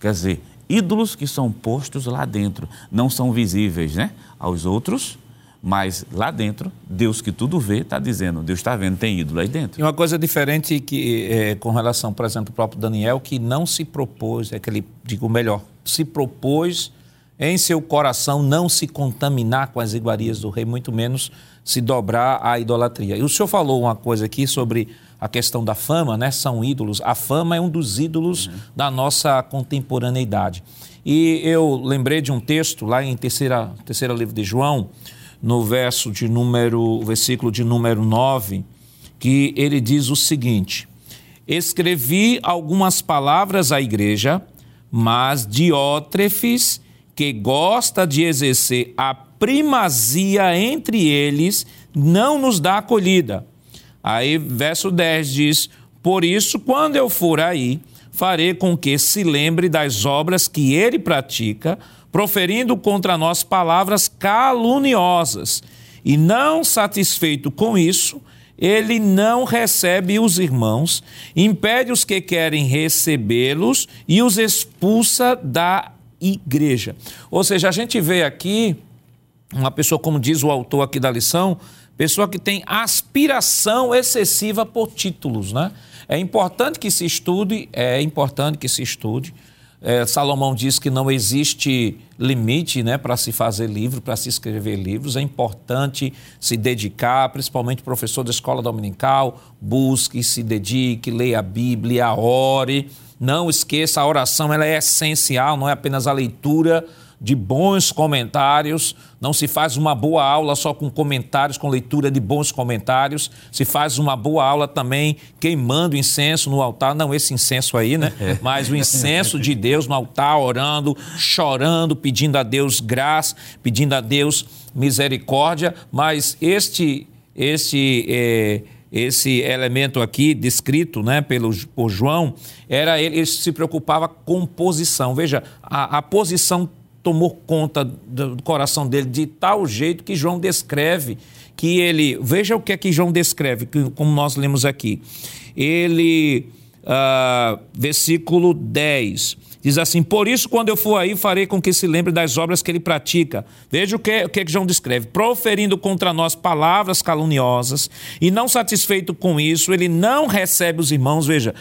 Quer dizer, ídolos que são postos lá dentro, não são visíveis né, aos outros, mas lá dentro, Deus que tudo vê, está dizendo, Deus está vendo, tem ídolo aí dentro. E uma coisa diferente que, é, com relação, por exemplo, ao próprio Daniel, que não se propôs, é que ele, digo melhor, se propôs em seu coração não se contaminar com as iguarias do rei, muito menos se dobrar à idolatria. E o senhor falou uma coisa aqui sobre a questão da fama, né? São ídolos. A fama é um dos ídolos uhum. da nossa contemporaneidade. E eu lembrei de um texto lá em terceira, terceira livro de João, no verso de número, versículo de número 9, que ele diz o seguinte: Escrevi algumas palavras à igreja, mas Diótrefes, que gosta de exercer a primazia entre eles, não nos dá acolhida. Aí, verso 10 diz: Por isso, quando eu for aí, farei com que se lembre das obras que ele pratica, proferindo contra nós palavras caluniosas. E não satisfeito com isso, ele não recebe os irmãos, impede os que querem recebê-los e os expulsa da igreja. Ou seja, a gente vê aqui uma pessoa, como diz o autor aqui da lição, pessoa que tem aspiração excessiva por títulos, né? É importante que se estude, é importante que se estude. É, Salomão diz que não existe limite né, para se fazer livro, para se escrever livros. É importante se dedicar, principalmente professor da escola dominical, busque, se dedique, leia a Bíblia, ore. Não esqueça, a oração ela é essencial, não é apenas a leitura de bons comentários. Não se faz uma boa aula só com comentários, com leitura de bons comentários. Se faz uma boa aula também queimando incenso no altar. Não esse incenso aí, né? Mas o incenso de Deus no altar, orando, chorando, pedindo a Deus graça, pedindo a Deus misericórdia. Mas este, este é, esse elemento aqui descrito né, pelo, por João, era ele, ele se preocupava com posição. Veja, a, a posição tomou conta do coração dele de tal jeito que João descreve que ele. Veja o que é que João descreve, como nós lemos aqui. Ele, uh, versículo 10. Diz assim: Por isso, quando eu for aí, farei com que se lembre das obras que ele pratica. Veja o que, o que João descreve: proferindo contra nós palavras caluniosas, e não satisfeito com isso, ele não recebe os irmãos. Veja,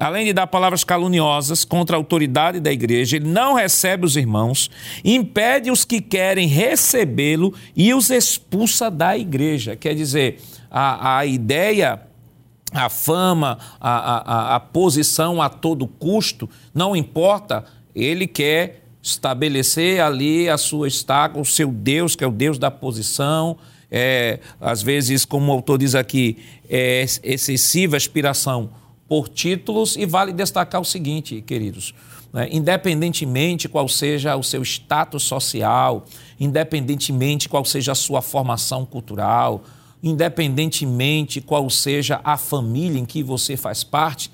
além de dar palavras caluniosas contra a autoridade da igreja, ele não recebe os irmãos, impede os que querem recebê-lo e os expulsa da igreja. Quer dizer, a, a ideia a fama, a, a, a posição a todo custo, não importa, ele quer estabelecer ali a sua estaca, o seu Deus, que é o Deus da posição. É, às vezes, como o autor diz aqui, é excessiva aspiração por títulos, e vale destacar o seguinte, queridos. Né, independentemente qual seja o seu status social, independentemente qual seja a sua formação cultural, independentemente qual seja a família em que você faz parte,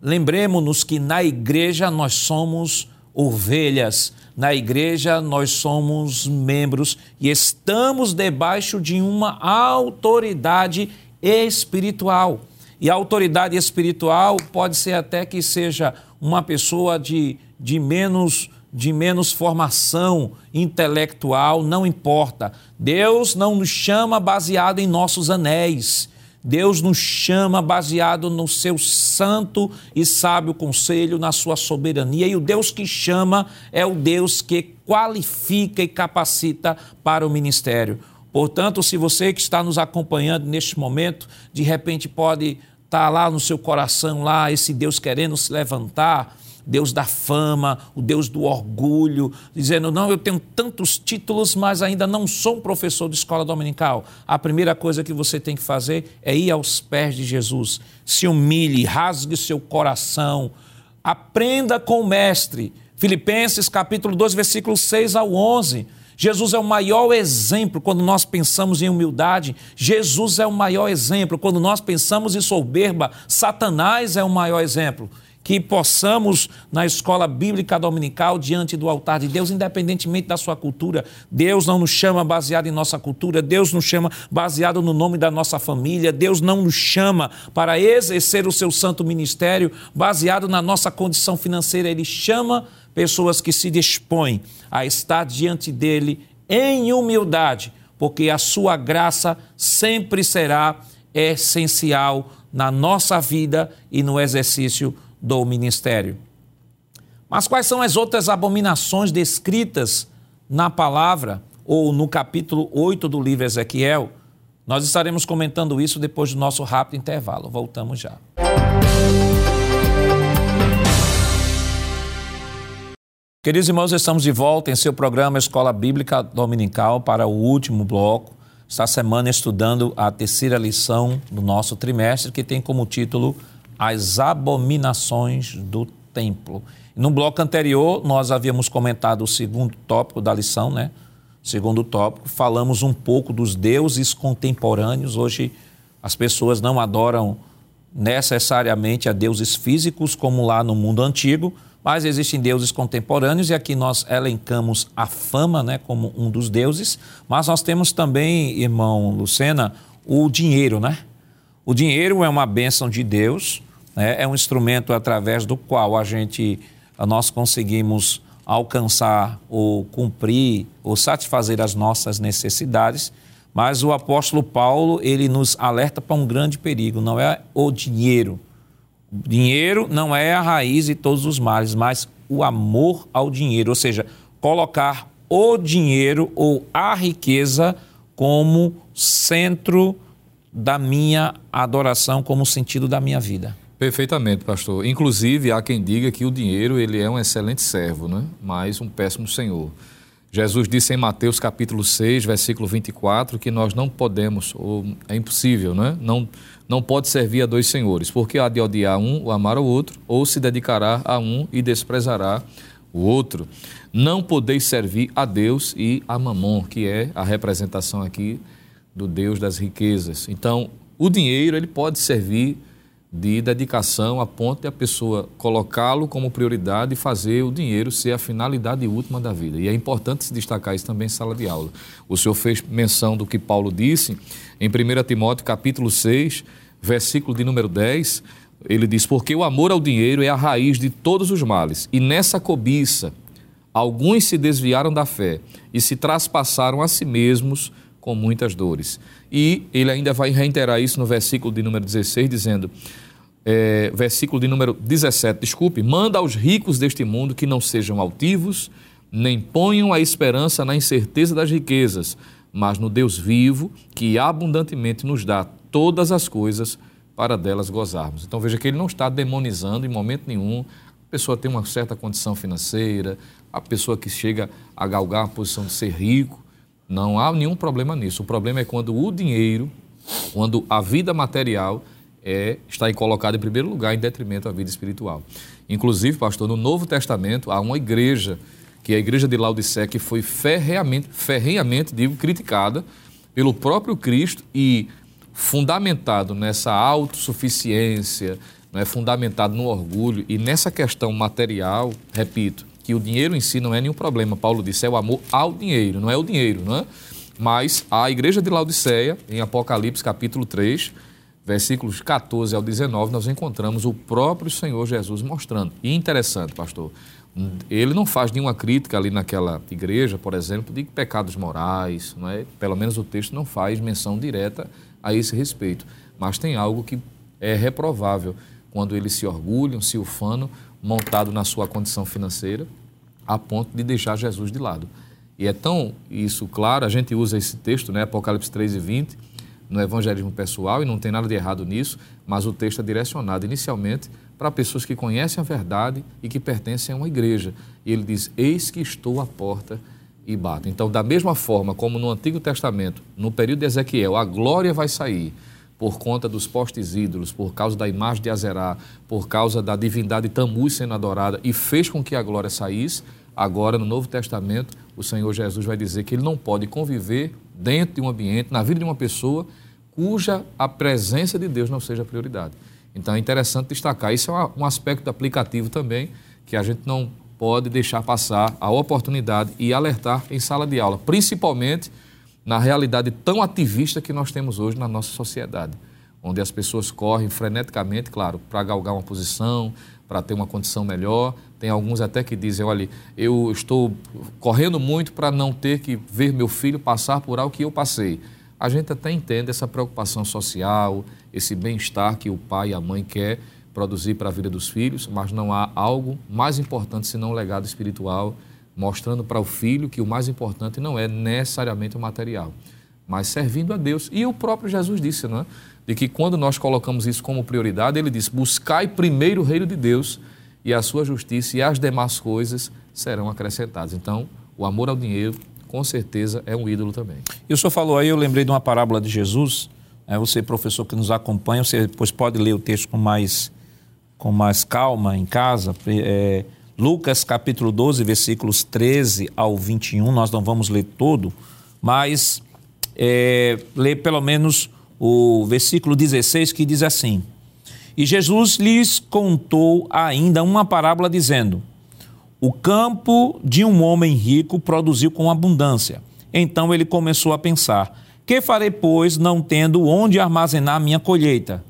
lembremos-nos que na igreja nós somos ovelhas, na igreja nós somos membros e estamos debaixo de uma autoridade espiritual. E a autoridade espiritual pode ser até que seja uma pessoa de, de menos de menos formação intelectual, não importa. Deus não nos chama baseado em nossos anéis. Deus nos chama baseado no seu santo e sábio conselho, na sua soberania. E o Deus que chama é o Deus que qualifica e capacita para o ministério. Portanto, se você que está nos acompanhando neste momento, de repente pode estar lá no seu coração, lá, esse Deus querendo se levantar Deus da fama, o Deus do orgulho, dizendo: não, eu tenho tantos títulos, mas ainda não sou um professor de escola dominical. A primeira coisa que você tem que fazer é ir aos pés de Jesus. Se humilhe, rasgue seu coração, aprenda com o Mestre. Filipenses capítulo 2, versículos 6 ao 11. Jesus é o maior exemplo quando nós pensamos em humildade. Jesus é o maior exemplo quando nós pensamos em soberba. Satanás é o maior exemplo que possamos, na escola bíblica dominical, diante do altar de Deus, independentemente da sua cultura, Deus não nos chama baseado em nossa cultura, Deus nos chama baseado no nome da nossa família, Deus não nos chama para exercer o seu santo ministério baseado na nossa condição financeira, Ele chama pessoas que se dispõem a estar diante dEle em humildade, porque a sua graça sempre será essencial na nossa vida e no exercício do ministério. Mas quais são as outras abominações descritas na palavra ou no capítulo 8 do livro Ezequiel? Nós estaremos comentando isso depois do nosso rápido intervalo. Voltamos já. Queridos irmãos, estamos de volta em seu programa Escola Bíblica Dominical para o último bloco. Esta semana estudando a terceira lição do nosso trimestre, que tem como título as abominações do templo. No bloco anterior, nós havíamos comentado o segundo tópico da lição, né? Segundo tópico, falamos um pouco dos deuses contemporâneos. Hoje, as pessoas não adoram necessariamente a deuses físicos, como lá no mundo antigo, mas existem deuses contemporâneos e aqui nós elencamos a fama né, como um dos deuses, mas nós temos também, irmão Lucena, o dinheiro, né? O dinheiro é uma bênção de Deus, né? é um instrumento através do qual a gente, nós conseguimos alcançar ou cumprir ou satisfazer as nossas necessidades, Mas o apóstolo Paulo, ele nos alerta para um grande perigo, não é o dinheiro. Dinheiro não é a raiz de todos os males, mas o amor ao dinheiro, ou seja, colocar o dinheiro ou a riqueza como centro da minha adoração, como sentido da minha vida. Perfeitamente, pastor. Inclusive, há quem diga que o dinheiro ele é um excelente servo, né? mas um péssimo senhor. Jesus disse em Mateus capítulo 6, versículo 24, que nós não podemos, ou é impossível, né? não, não pode servir a dois senhores, porque há de odiar um ou amar o outro, ou se dedicará a um e desprezará o outro. Não podeis servir a Deus e a Mamon, que é a representação aqui do Deus das riquezas. Então, o dinheiro ele pode servir de dedicação a ponto de a pessoa colocá-lo como prioridade e fazer o dinheiro ser a finalidade última da vida. E é importante se destacar isso também em sala de aula. O senhor fez menção do que Paulo disse em 1 Timóteo capítulo 6, versículo de número 10, ele diz: "Porque o amor ao dinheiro é a raiz de todos os males, e nessa cobiça alguns se desviaram da fé e se traspassaram a si mesmos com muitas dores." E ele ainda vai reiterar isso no versículo de número 16, dizendo: é, versículo de número 17, desculpe, manda aos ricos deste mundo que não sejam altivos, nem ponham a esperança na incerteza das riquezas, mas no Deus vivo, que abundantemente nos dá todas as coisas para delas gozarmos. Então veja que ele não está demonizando em momento nenhum. A pessoa tem uma certa condição financeira, a pessoa que chega a galgar a posição de ser rico, não há nenhum problema nisso. O problema é quando o dinheiro, quando a vida material é, está colocado em primeiro lugar em detrimento à vida espiritual. Inclusive, pastor, no Novo Testamento há uma igreja, que é a igreja de Laodiceia, que foi ferreamente, ferrenhamente digo, criticada pelo próprio Cristo e fundamentado nessa autossuficiência, não é fundamentado no orgulho e nessa questão material, repito, que o dinheiro em si não é nenhum problema. Paulo disse, é o amor ao dinheiro, não é o dinheiro, não é? Mas a igreja de Laodiceia, em Apocalipse capítulo 3, versículos 14 ao 19, nós encontramos o próprio Senhor Jesus mostrando. E interessante, pastor, ele não faz nenhuma crítica ali naquela igreja, por exemplo, de pecados morais, não é? Pelo menos o texto não faz menção direta a esse respeito. Mas tem algo que é reprovável quando eles se orgulham, se ufanam, montado na sua condição financeira, a ponto de deixar Jesus de lado. E é tão isso claro, a gente usa esse texto, né, Apocalipse 3 e 20, no evangelismo pessoal, e não tem nada de errado nisso, mas o texto é direcionado inicialmente para pessoas que conhecem a verdade e que pertencem a uma igreja. E ele diz: Eis que estou à porta e bato. Então, da mesma forma como no Antigo Testamento, no período de Ezequiel, a glória vai sair por conta dos postes ídolos, por causa da imagem de Azerá, por causa da divindade Tammuz sendo adorada e fez com que a glória saísse, agora no Novo Testamento, o Senhor Jesus vai dizer que ele não pode conviver dentro de um ambiente, na vida de uma pessoa, cuja a presença de Deus não seja prioridade. Então é interessante destacar. Isso é um aspecto aplicativo também que a gente não pode deixar passar a oportunidade e alertar em sala de aula, principalmente na realidade tão ativista que nós temos hoje na nossa sociedade, onde as pessoas correm freneticamente, claro, para galgar uma posição, para ter uma condição melhor. Tem alguns até que dizem: olha, eu estou correndo muito para não ter que ver meu filho passar por algo que eu passei. A gente até entende essa preocupação social, esse bem-estar que o pai e a mãe quer produzir para a vida dos filhos, mas não há algo mais importante senão um legado espiritual, mostrando para o filho que o mais importante não é necessariamente o material, mas servindo a Deus. E o próprio Jesus disse, não é? de que quando nós colocamos isso como prioridade, ele diz: buscai primeiro o reino de Deus e a sua justiça, e as demais coisas serão acrescentadas. Então, o amor ao dinheiro, com certeza, é um ídolo também. E o senhor falou aí, eu lembrei de uma parábola de Jesus. É, você, professor que nos acompanha, você depois pode ler o texto com mais, com mais calma em casa. É, Lucas capítulo 12, versículos 13 ao 21, nós não vamos ler todo, mas é, ler pelo menos o versículo 16, que diz assim: E Jesus lhes contou ainda uma parábola, dizendo: O campo de um homem rico produziu com abundância. Então ele começou a pensar: Que farei, pois, não tendo onde armazenar minha colheita?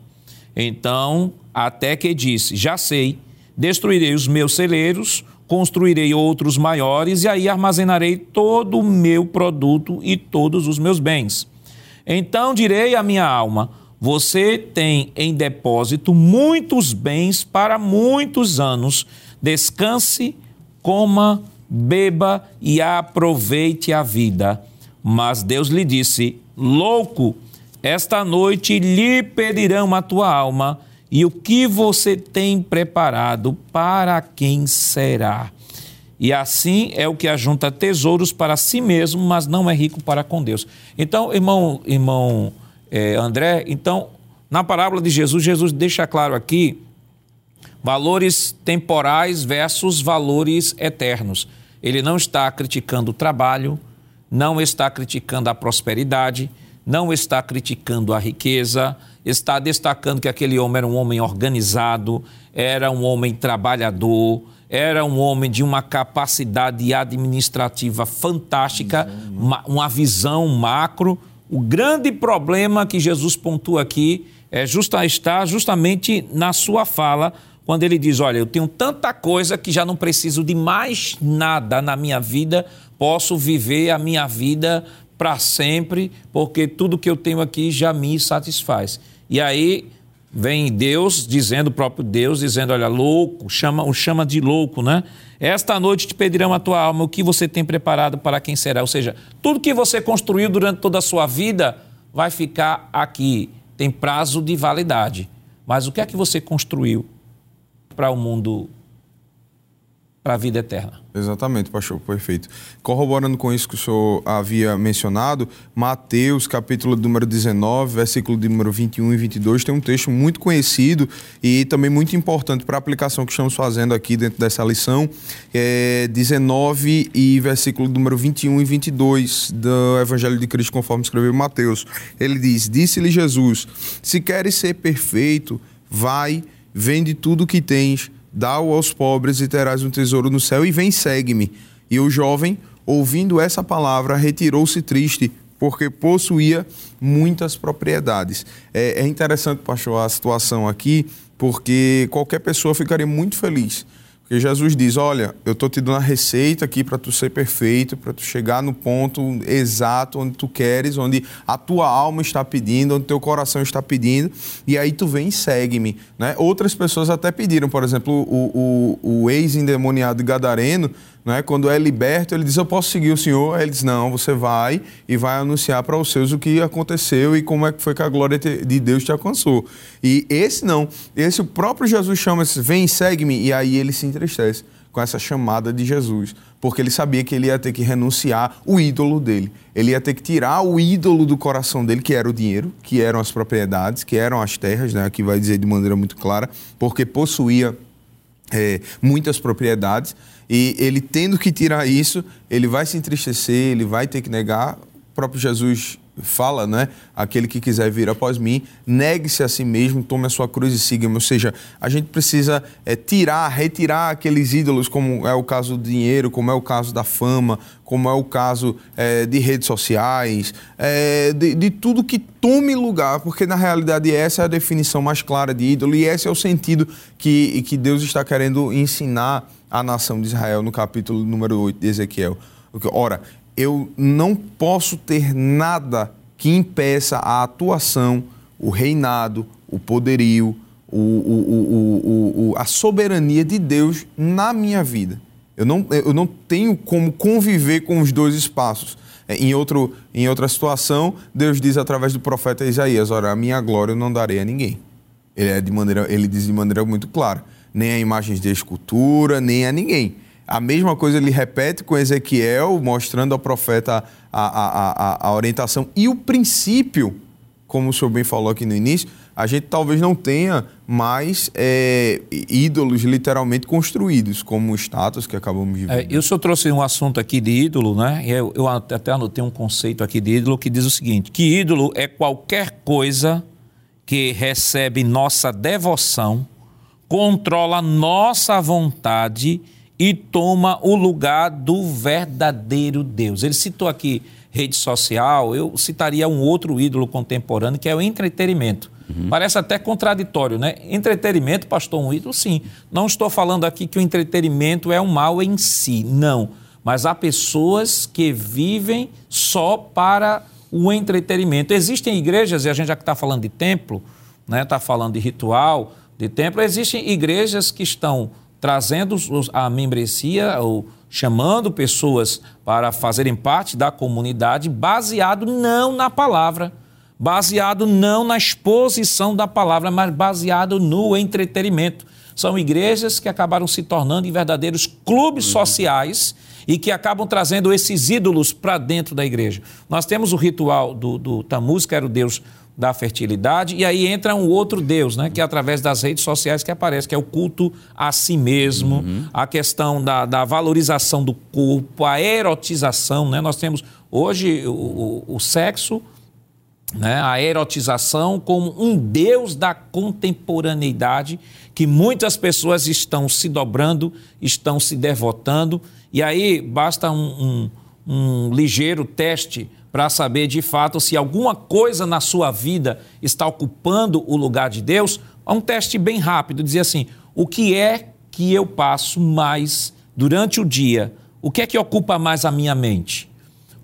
Então, até que disse: Já sei, destruirei os meus celeiros, construirei outros maiores, e aí armazenarei todo o meu produto e todos os meus bens. Então direi à minha alma: Você tem em depósito muitos bens para muitos anos. Descanse, coma, beba e aproveite a vida. Mas Deus lhe disse: Louco, esta noite lhe pedirão a tua alma, e o que você tem preparado, para quem será? E assim é o que ajunta tesouros para si mesmo, mas não é rico para com Deus. Então, irmão, irmão é, André, então, na parábola de Jesus, Jesus deixa claro aqui valores temporais versus valores eternos. Ele não está criticando o trabalho, não está criticando a prosperidade, não está criticando a riqueza, está destacando que aquele homem era um homem organizado, era um homem trabalhador, era um homem de uma capacidade administrativa fantástica, uma, uma visão macro. O grande problema que Jesus pontua aqui é justa, está justamente na sua fala, quando ele diz: Olha, eu tenho tanta coisa que já não preciso de mais nada na minha vida, posso viver a minha vida para sempre, porque tudo que eu tenho aqui já me satisfaz. E aí vem Deus dizendo, o próprio Deus dizendo, olha, louco, chama, o chama de louco, né? Esta noite te pedirão a tua alma o que você tem preparado para quem será. Ou seja, tudo que você construiu durante toda a sua vida vai ficar aqui, tem prazo de validade. Mas o que é que você construiu para o mundo para a vida eterna. Exatamente, pastor, perfeito. Corroborando com isso que o senhor havia mencionado, Mateus, capítulo número 19, versículo de número 21 e 22, tem um texto muito conhecido e também muito importante para a aplicação que estamos fazendo aqui dentro dessa lição, é 19 e versículo número 21 e 22 do Evangelho de Cristo, conforme escreveu Mateus. Ele diz: Disse-lhe Jesus: Se queres ser perfeito, vai, vende tudo o que tens dá-o aos pobres e terás um tesouro no céu, e vem, segue-me. E o jovem, ouvindo essa palavra, retirou-se triste, porque possuía muitas propriedades. É, é interessante, pastor, a situação aqui, porque qualquer pessoa ficaria muito feliz porque Jesus diz: Olha, eu estou te dando a receita aqui para tu ser perfeito, para tu chegar no ponto exato onde tu queres, onde a tua alma está pedindo, onde teu coração está pedindo, e aí tu vem e segue-me. Né? Outras pessoas até pediram, por exemplo, o, o, o ex-endemoniado Gadareno né? Quando é liberto, ele diz: Eu posso seguir o Senhor? Aí ele diz: Não, você vai e vai anunciar para os seus o que aconteceu e como é que foi que a glória de Deus te alcançou. E esse não, esse o próprio Jesus chama: Vem, segue-me. E aí ele se entristece com essa chamada de Jesus, porque ele sabia que ele ia ter que renunciar o ídolo dele. Ele ia ter que tirar o ídolo do coração dele, que era o dinheiro, que eram as propriedades, que eram as terras, né? Aqui vai dizer de maneira muito clara, porque possuía é, muitas propriedades e ele tendo que tirar isso, ele vai se entristecer, ele vai ter que negar. O próprio Jesus fala, né? Aquele que quiser vir após mim, negue-se a si mesmo, tome a sua cruz e siga-me. Ou seja, a gente precisa é, tirar, retirar aqueles ídolos, como é o caso do dinheiro, como é o caso da fama, como é o caso é, de redes sociais, é, de, de, tudo que tome lugar, porque na realidade essa é a definição mais clara de ídolo e esse é o sentido que, que Deus está querendo ensinar à nação de Israel no capítulo número 8 de Ezequiel. Ora, eu não posso ter nada que impeça a atuação, o reinado, o poderio, o, o, o, a soberania de Deus na minha vida. Eu não, eu não tenho como conviver com os dois espaços. É, em, outro, em outra situação, Deus diz através do profeta Isaías: Ora, a minha glória eu não darei a ninguém. Ele, é de maneira, ele diz de maneira muito clara: nem a imagens de escultura, nem a ninguém. A mesma coisa ele repete com Ezequiel, mostrando ao profeta a, a, a, a orientação e o princípio, como o senhor bem falou aqui no início, a gente talvez não tenha mais é, ídolos literalmente construídos, como estátuas que acabamos de ver. É, o senhor trouxe um assunto aqui de ídolo, né? Eu, eu até anotei um conceito aqui de ídolo que diz o seguinte: que ídolo é qualquer coisa que recebe nossa devoção, controla nossa vontade e toma o lugar do verdadeiro Deus. Ele citou aqui rede social, eu citaria um outro ídolo contemporâneo que é o entretenimento. Uhum. Parece até contraditório, né? Entretenimento, pastor, um ídolo, sim. Não estou falando aqui que o entretenimento é um mal em si, não. Mas há pessoas que vivem só para o entretenimento. Existem igrejas, e a gente já está falando de templo, está né, tá falando de ritual, de templo, existem igrejas que estão trazendo a membresia ou chamando pessoas para fazerem parte da comunidade baseado não na palavra, baseado não na exposição da palavra, mas baseado no entretenimento. São igrejas que acabaram se tornando em verdadeiros clubes uhum. sociais e que acabam trazendo esses ídolos para dentro da igreja. Nós temos o ritual do, do Tamuz, que era o deus da fertilidade, e aí entra um outro Deus, né, que é através das redes sociais que aparece, que é o culto a si mesmo, uhum. a questão da, da, valorização do corpo, a erotização. Né? Nós temos hoje o, o, o sexo, né, a erotização como um Deus da contemporaneidade, que muitas pessoas estão se dobrando, estão se devotando, e aí basta um, um, um ligeiro teste para saber de fato se alguma coisa na sua vida está ocupando o lugar de Deus, é um teste bem rápido, dizer assim: o que é que eu passo mais durante o dia? O que é que ocupa mais a minha mente?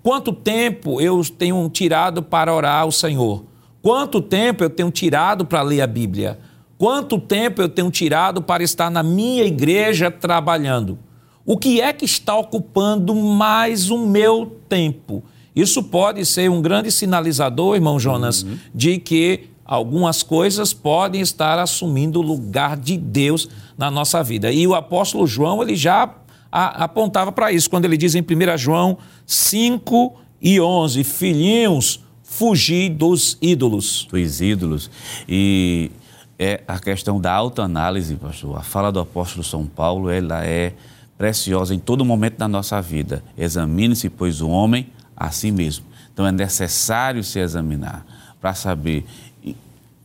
Quanto tempo eu tenho tirado para orar ao Senhor? Quanto tempo eu tenho tirado para ler a Bíblia? Quanto tempo eu tenho tirado para estar na minha igreja trabalhando? O que é que está ocupando mais o meu tempo? Isso pode ser um grande sinalizador, irmão Jonas, uhum. de que algumas coisas podem estar assumindo o lugar de Deus na nossa vida. E o apóstolo João, ele já a, apontava para isso, quando ele diz em 1 João 5 e 11, filhinhos, fugir dos ídolos. Dos ídolos. E é a questão da autoanálise, pastor. A fala do apóstolo São Paulo, ela é preciosa em todo momento da nossa vida. Examine-se, pois, o homem a si mesmo. Então é necessário se examinar para saber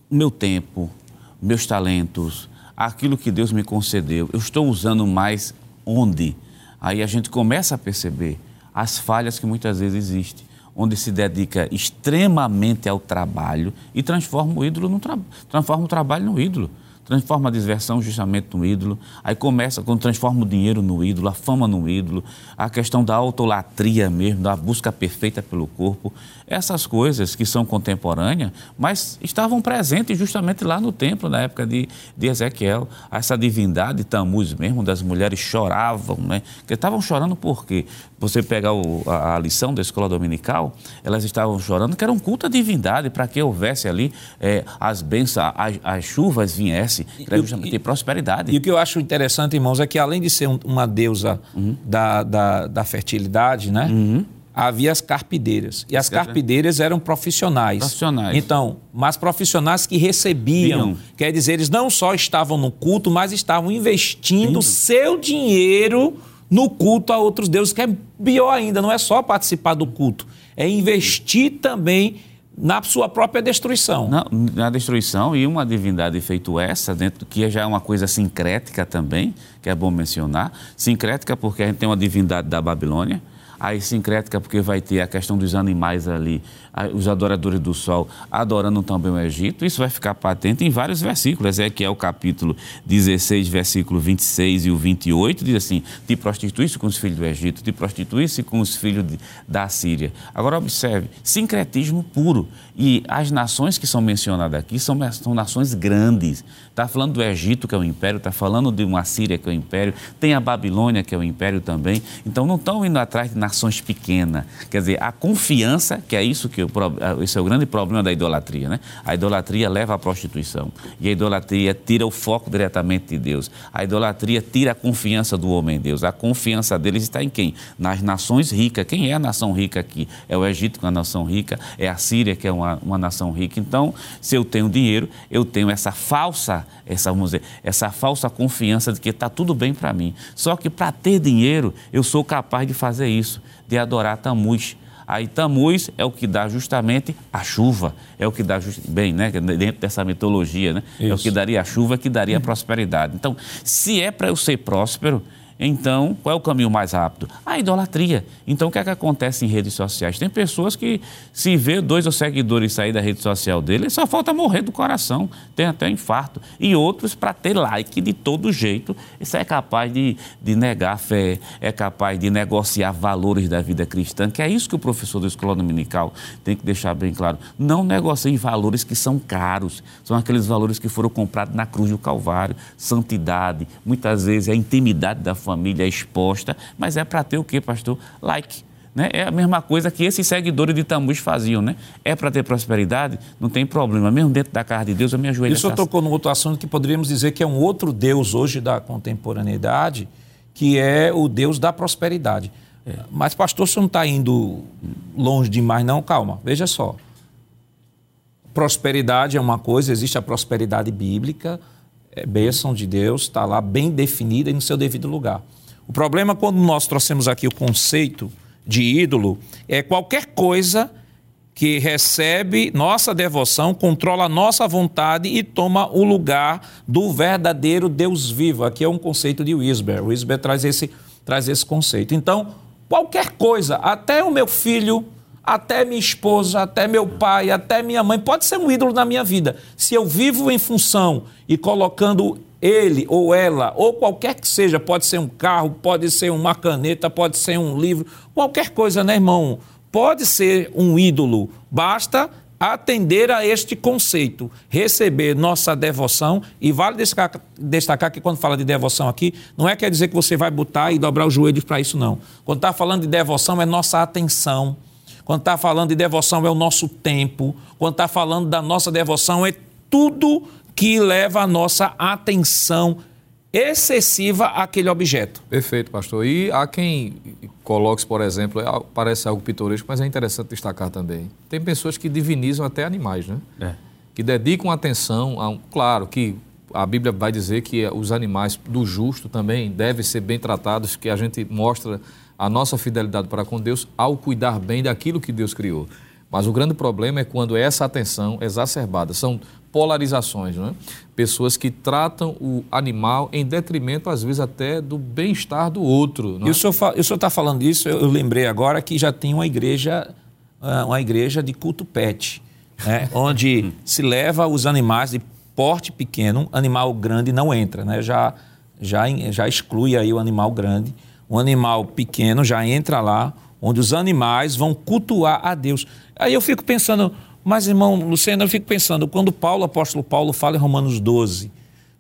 meu tempo, meus talentos, aquilo que Deus me concedeu, eu estou usando mais onde? Aí a gente começa a perceber as falhas que muitas vezes existem, onde se dedica extremamente ao trabalho e transforma o ídolo no tra... transforma o trabalho no ídolo transforma a diversão justamente no ídolo, aí começa quando transforma o dinheiro no ídolo, a fama no ídolo, a questão da autolatria mesmo, da busca perfeita pelo corpo, essas coisas que são contemporâneas, mas estavam presentes justamente lá no templo, na época de, de Ezequiel, essa divindade Tamuz mesmo, das mulheres choravam, né? Que estavam chorando por quê? Você pegar o, a, a, lição da escola dominical, elas estavam chorando que era um culto à divindade, para que houvesse ali é, as bênçãos, as, as chuvas viessem para justamente ter prosperidade. E o que eu acho interessante, irmãos, é que além de ser uma deusa uhum. da, da, da, fertilidade, né? Uhum. Havia as carpideiras. E as carpideiras eram profissionais. Profissionais. Então, mas profissionais que recebiam. Quer dizer, eles não só estavam no culto, mas estavam investindo seu dinheiro no culto a outros deuses, que é pior ainda, não é só participar do culto, é investir também na sua própria destruição. Não, na destruição e uma divindade feito essa, dentro que já é uma coisa sincrética também, que é bom mencionar. Sincrética porque a gente tem uma divindade da Babilônia, a sincrética porque vai ter a questão dos animais ali, os adoradores do sol adorando também o Egito. Isso vai ficar patente em vários versículos. É que é o capítulo 16, versículo 26 e o 28, diz assim: te prostituísse com os filhos do Egito, te prostituísse com os filhos de, da Síria. Agora observe, sincretismo puro. E as nações que são mencionadas aqui são, são nações grandes. Está falando do Egito, que é o império, está falando de uma Síria, que é o império, tem a Babilônia, que é o império também. Então não estão indo atrás de nações pequenas. Quer dizer, a confiança, que é isso que eu, esse é o grande problema da idolatria, né? A idolatria leva à prostituição. E a idolatria tira o foco diretamente de Deus. A idolatria tira a confiança do homem em Deus. A confiança deles está em quem? Nas nações ricas. Quem é a nação rica aqui? É o Egito, que é uma nação rica, é a Síria, que é uma, uma nação rica. Então, se eu tenho dinheiro, eu tenho essa falsa, essa, vamos dizer, essa falsa confiança de que está tudo bem para mim. Só que para ter dinheiro, eu sou capaz de fazer isso, de adorar Tamuz. Aí Tamuz é o que dá justamente a chuva, é o que dá just... bem, né, dentro dessa mitologia, né? Isso. É o que daria a chuva, que daria a prosperidade. Então, se é para eu ser próspero, Então, qual é o caminho mais rápido? A idolatria. Então, o que é que acontece em redes sociais? Tem pessoas que, se vê dois ou seguidores sair da rede social dele, só falta morrer do coração, tem até infarto. E outros, para ter like de todo jeito, isso é capaz de, de negar fé, é capaz de negociar valores da vida cristã, que é isso que o professor da escola dominical tem que deixar bem claro. Não negocie valores que são caros, são aqueles valores que foram comprados na cruz do Calvário, santidade, muitas vezes a intimidade da família exposta, mas é para ter o quê, pastor? Like. Né? É a mesma coisa que esses seguidores de Tamus faziam, né? É para ter prosperidade? Não tem problema. Mesmo dentro da casa de Deus, eu me ajoelho. Isso tocou no outro assunto que poderíamos dizer que é um outro Deus hoje da contemporaneidade, que é o Deus da prosperidade. É. Mas, pastor, você não está indo longe demais, não? Calma, veja só. Prosperidade é uma coisa, existe a prosperidade bíblica, é bênção de Deus, está lá bem definida e no seu devido lugar. O problema, quando nós trouxemos aqui o conceito de ídolo, é qualquer coisa que recebe nossa devoção, controla nossa vontade e toma o lugar do verdadeiro Deus vivo. Aqui é um conceito de Wisber. Wisber traz esse, traz esse conceito. Então, qualquer coisa, até o meu filho, até minha esposa, até meu pai, até minha mãe, pode ser um ídolo na minha vida. Se eu vivo em função e colocando ele ou ela, ou qualquer que seja, pode ser um carro, pode ser uma caneta, pode ser um livro, qualquer coisa, né, irmão? Pode ser um ídolo. Basta atender a este conceito, receber nossa devoção, e vale destacar, que quando fala de devoção aqui, não é quer dizer que você vai botar e dobrar os joelhos para isso, não. Quando está falando de devoção, é nossa atenção. Quando está falando de devoção, é o nosso tempo. Quando está falando da nossa devoção, é tudo que leva a nossa atenção excessiva àquele objeto. Perfeito, pastor. E há quem coloque, por exemplo, é parece algo pitoresco, mas é interessante destacar também. Tem pessoas que divinizam até animais, né? É. Que dedicam atenção a um. Claro que a Bíblia vai dizer que os animais do justo também devem ser bem tratados, que a gente mostra a nossa fidelidade para com Deus ao cuidar bem daquilo que Deus criou. Mas o grande problema é quando essa atenção exacerbada. São polarizações, né? Pessoas que tratam o animal em detrimento, às vezes, até do bem-estar do outro. É? E o senhor está falando isso, eu, lembrei agora que já tem uma igreja, ah, uma igreja de culto pet, né? onde se leva os animais de porte pequeno, animal grande não entra, né? já, já, já exclui aí o animal grande. Um animal pequeno já entra lá, onde os animais vão cultuar a Deus. Aí eu fico pensando, mas, irmão Luciano, eu fico pensando, quando Paulo, apóstolo Paulo, fala em Romanos 12,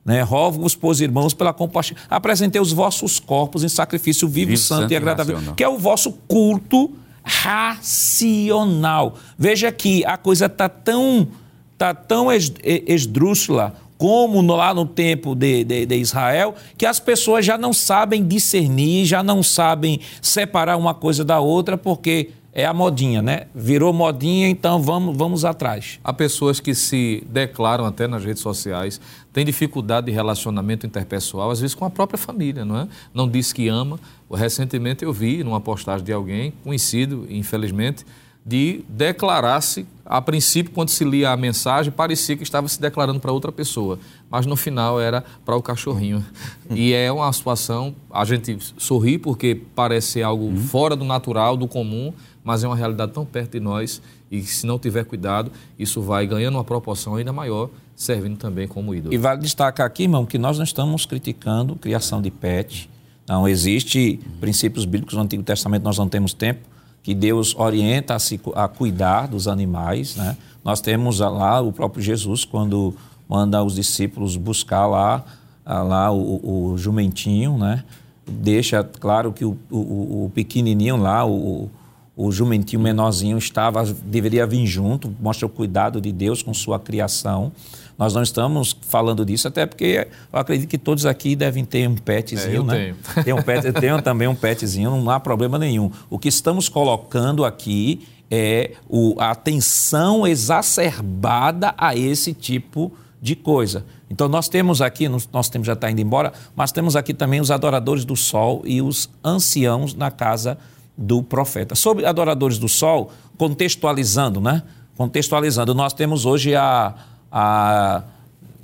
né? Rogo-vos, pois, irmãos, pela compaixão. Apresentei os vossos corpos em sacrifício vivo, vivo santo, santo, e agradável, que é o vosso culto racional. Veja que a coisa está tão, tá tão esdrúxula como lá no tempo de, de, de, Israel, que as pessoas já não sabem discernir, já não sabem separar uma coisa da outra, porque é a modinha, né? Virou modinha, então vamos, vamos atrás. Há pessoas que se declaram até nas redes sociais, têm dificuldade de relacionamento interpessoal, às vezes com a própria família, não é? Não diz que ama. Recentemente eu vi numa postagem de alguém, conhecido, infelizmente, de declarar-se, a princípio, quando se lia a mensagem, parecia que estava se declarando para outra pessoa, mas no final era para o cachorrinho. E é uma situação, a gente sorri porque parece algo uhum. fora do natural, do comum, mas é uma realidade tão perto de nós e se não tiver cuidado, isso vai ganhando uma proporção ainda maior, servindo também como ídolo. E vale destacar aqui, irmão, que nós não estamos criticando criação de pet. Não existe princípios bíblicos no Antigo Testamento, nós não temos tempo, que Deus orienta a, se, a cuidar dos animais. Né? Nós temos lá o próprio Jesus, quando manda os discípulos buscar lá, lá o, o jumentinho, né? deixa claro que o, o, o pequenininho lá, o, o jumentinho menorzinho estava, deveria vir junto, mostra o cuidado de Deus com sua criação. Nós não estamos falando disso, até porque eu acredito que todos aqui devem ter um petzinho, é, eu né? Tenho. Tem um pet, eu tenho também um petzinho, não há problema nenhum. O que estamos colocando aqui é o, a atenção exacerbada a esse tipo de coisa. Então nós temos aqui, nós temos já está indo embora, mas temos aqui também os adoradores do sol e os anciãos na casa do profeta. Sobre adoradores do sol, contextualizando, né? Contextualizando, nós temos hoje a, a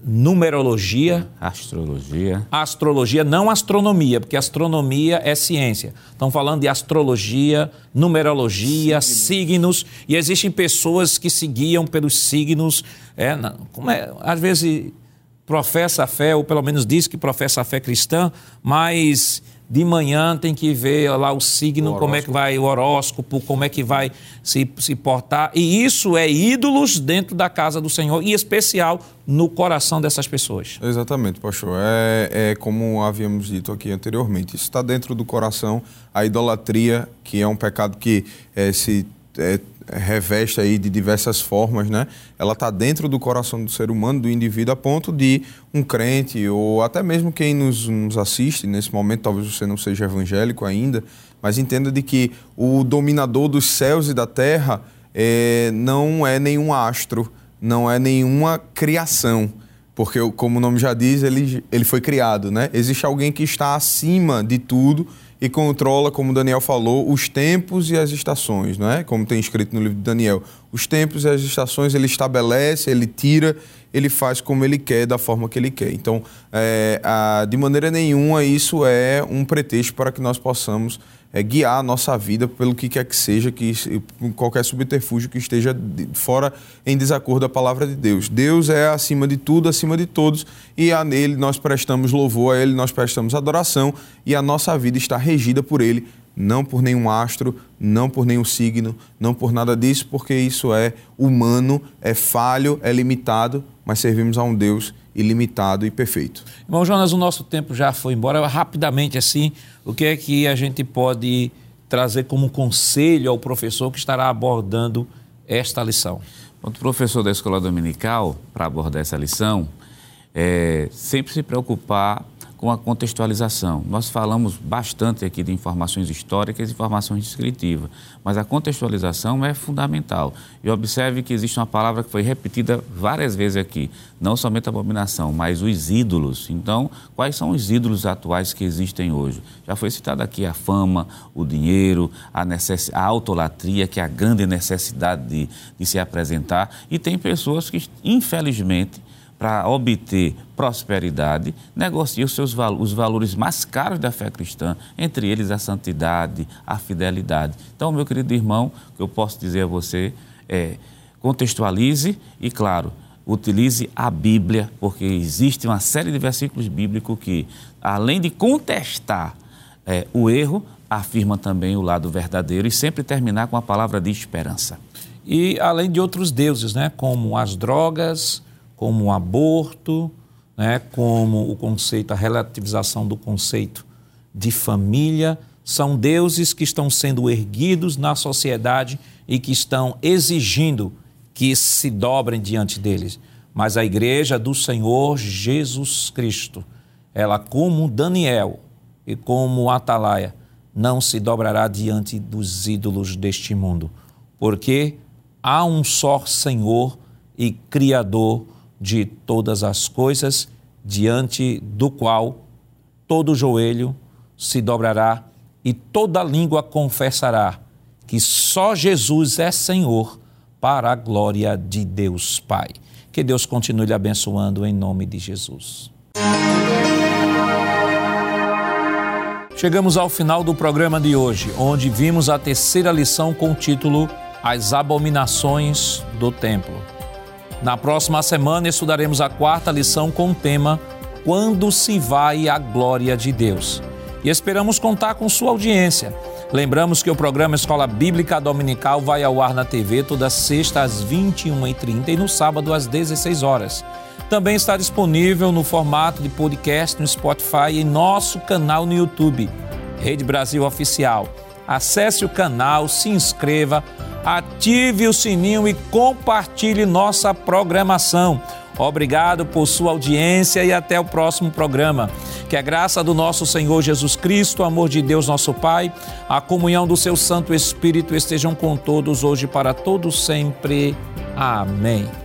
numerologia, Astrologia. astrologia, não astronomia, porque astronomia é ciência. Estão falando de astrologia, numerologia, signos, e existem pessoas que se guiam pelos signos. É, como é, às vezes professa a fé, ou pelo menos diz que professa a fé cristã, mas de manhã tem que ver lá o signo, como é que vai, o horóscopo, como é que vai se, se portar. E isso é ídolos dentro da casa do Senhor, em especial no coração dessas pessoas. Exatamente, pastor. É, é como havíamos dito aqui anteriormente. Isso está dentro do coração. A idolatria, que é um pecado que eh, se eh, reveste aí de diversas formas, né? Ela está dentro do coração do ser humano, do indivíduo, a ponto de um crente ou até mesmo quem nos, nos assiste nesse momento, talvez você não seja evangélico ainda, mas entenda de que o dominador dos céus e da terra eh, não é nenhum astro, não é nenhuma criação. Porque, como o nome já diz, ele, ele foi criado, né? Existe alguém que está acima de tudo e controla, como Daniel falou, os tempos e as estações, não é? Como tem escrito no livro de Daniel. Os tempos e as estações ele estabelece, ele tira, ele faz como ele quer, da forma que ele quer. Então, é, a- de maneira nenhuma, isso é um pretexto para que nós possamos é, guiar a nossa vida pelo que quer que seja, que qualquer subterfúgio que esteja fora em desacordo da palavra de Deus. Deus é acima de tudo, acima de todos, e a nele nós prestamos louvor, a ele nós prestamos adoração, e a nossa vida está regida por ele, não por nenhum astro, não por nenhum signo, não por nada disso, porque isso é humano, é falho, é limitado, mas servimos a um Deus ilimitado e perfeito. Irmão Jonas, o nosso tempo já foi embora. Rapidamente, assim, o que é que a gente pode trazer como conselho ao professor que estará abordando esta lição? O professor da escola dominical, para abordar essa lição, é sempre se preocupar com a contextualização. Nós falamos bastante aqui de informações históricas e informações descritivas, mas a contextualização é fundamental. E observe que existe uma palavra que foi repetida várias vezes aqui, não somente a abominação, mas os ídolos. Então, quais são os ídolos atuais que existem hoje? Já foi citado aqui a fama, o dinheiro, a, necess... a autolatria, que é a grande necessidade de, de se apresentar, e tem pessoas que, infelizmente, para obter prosperidade, negocia os seus val os valores mais caros da fé cristã, entre eles a santidade, a fidelidade. Então, meu querido irmão, o que eu posso dizer a você é contextualize e, claro, utilize a Bíblia, porque existe uma série de versículos bíblicos que, além de contestar é, o erro, afirma também o lado verdadeiro e sempre terminar com a palavra de esperança. E além de outros deuses, né, como as drogas, como o aborto, né, como o conceito, a relativização do conceito de família, são deuses que estão sendo erguidos na sociedade e que estão exigindo que se dobrem diante deles. Mas a igreja do Senhor Jesus Cristo, ela como Daniel e como Atalaia, não se dobrará diante dos ídolos deste mundo, porque há um só Senhor e Criador de todas as coisas, diante do qual todo joelho se dobrará e toda língua confessará que só Jesus é Senhor para a glória de Deus Pai. Que Deus continue lhe abençoando em nome de Jesus. Chegamos ao final do programa de hoje, onde vimos a terceira lição com o título As Abominações do Templo. Na próxima semana estudaremos a quarta lição com o tema Quando se vai a glória de Deus. E esperamos contar com sua audiência. Lembramos que o programa Escola Bíblica Dominical vai ao ar na TV toda sexta às 21h30 e no sábado às 16 horas. Também está disponível no formato de podcast no Spotify e nosso canal no YouTube, Rede Brasil Oficial. Acesse o canal, se inscreva, ative o sininho e compartilhe nossa programação. Obrigado por sua audiência e até o próximo programa. Que a graça do nosso Senhor Jesus Cristo, o amor de Deus nosso Pai, a comunhão do seu Santo Espírito estejam com todos hoje para todos sempre. Amém.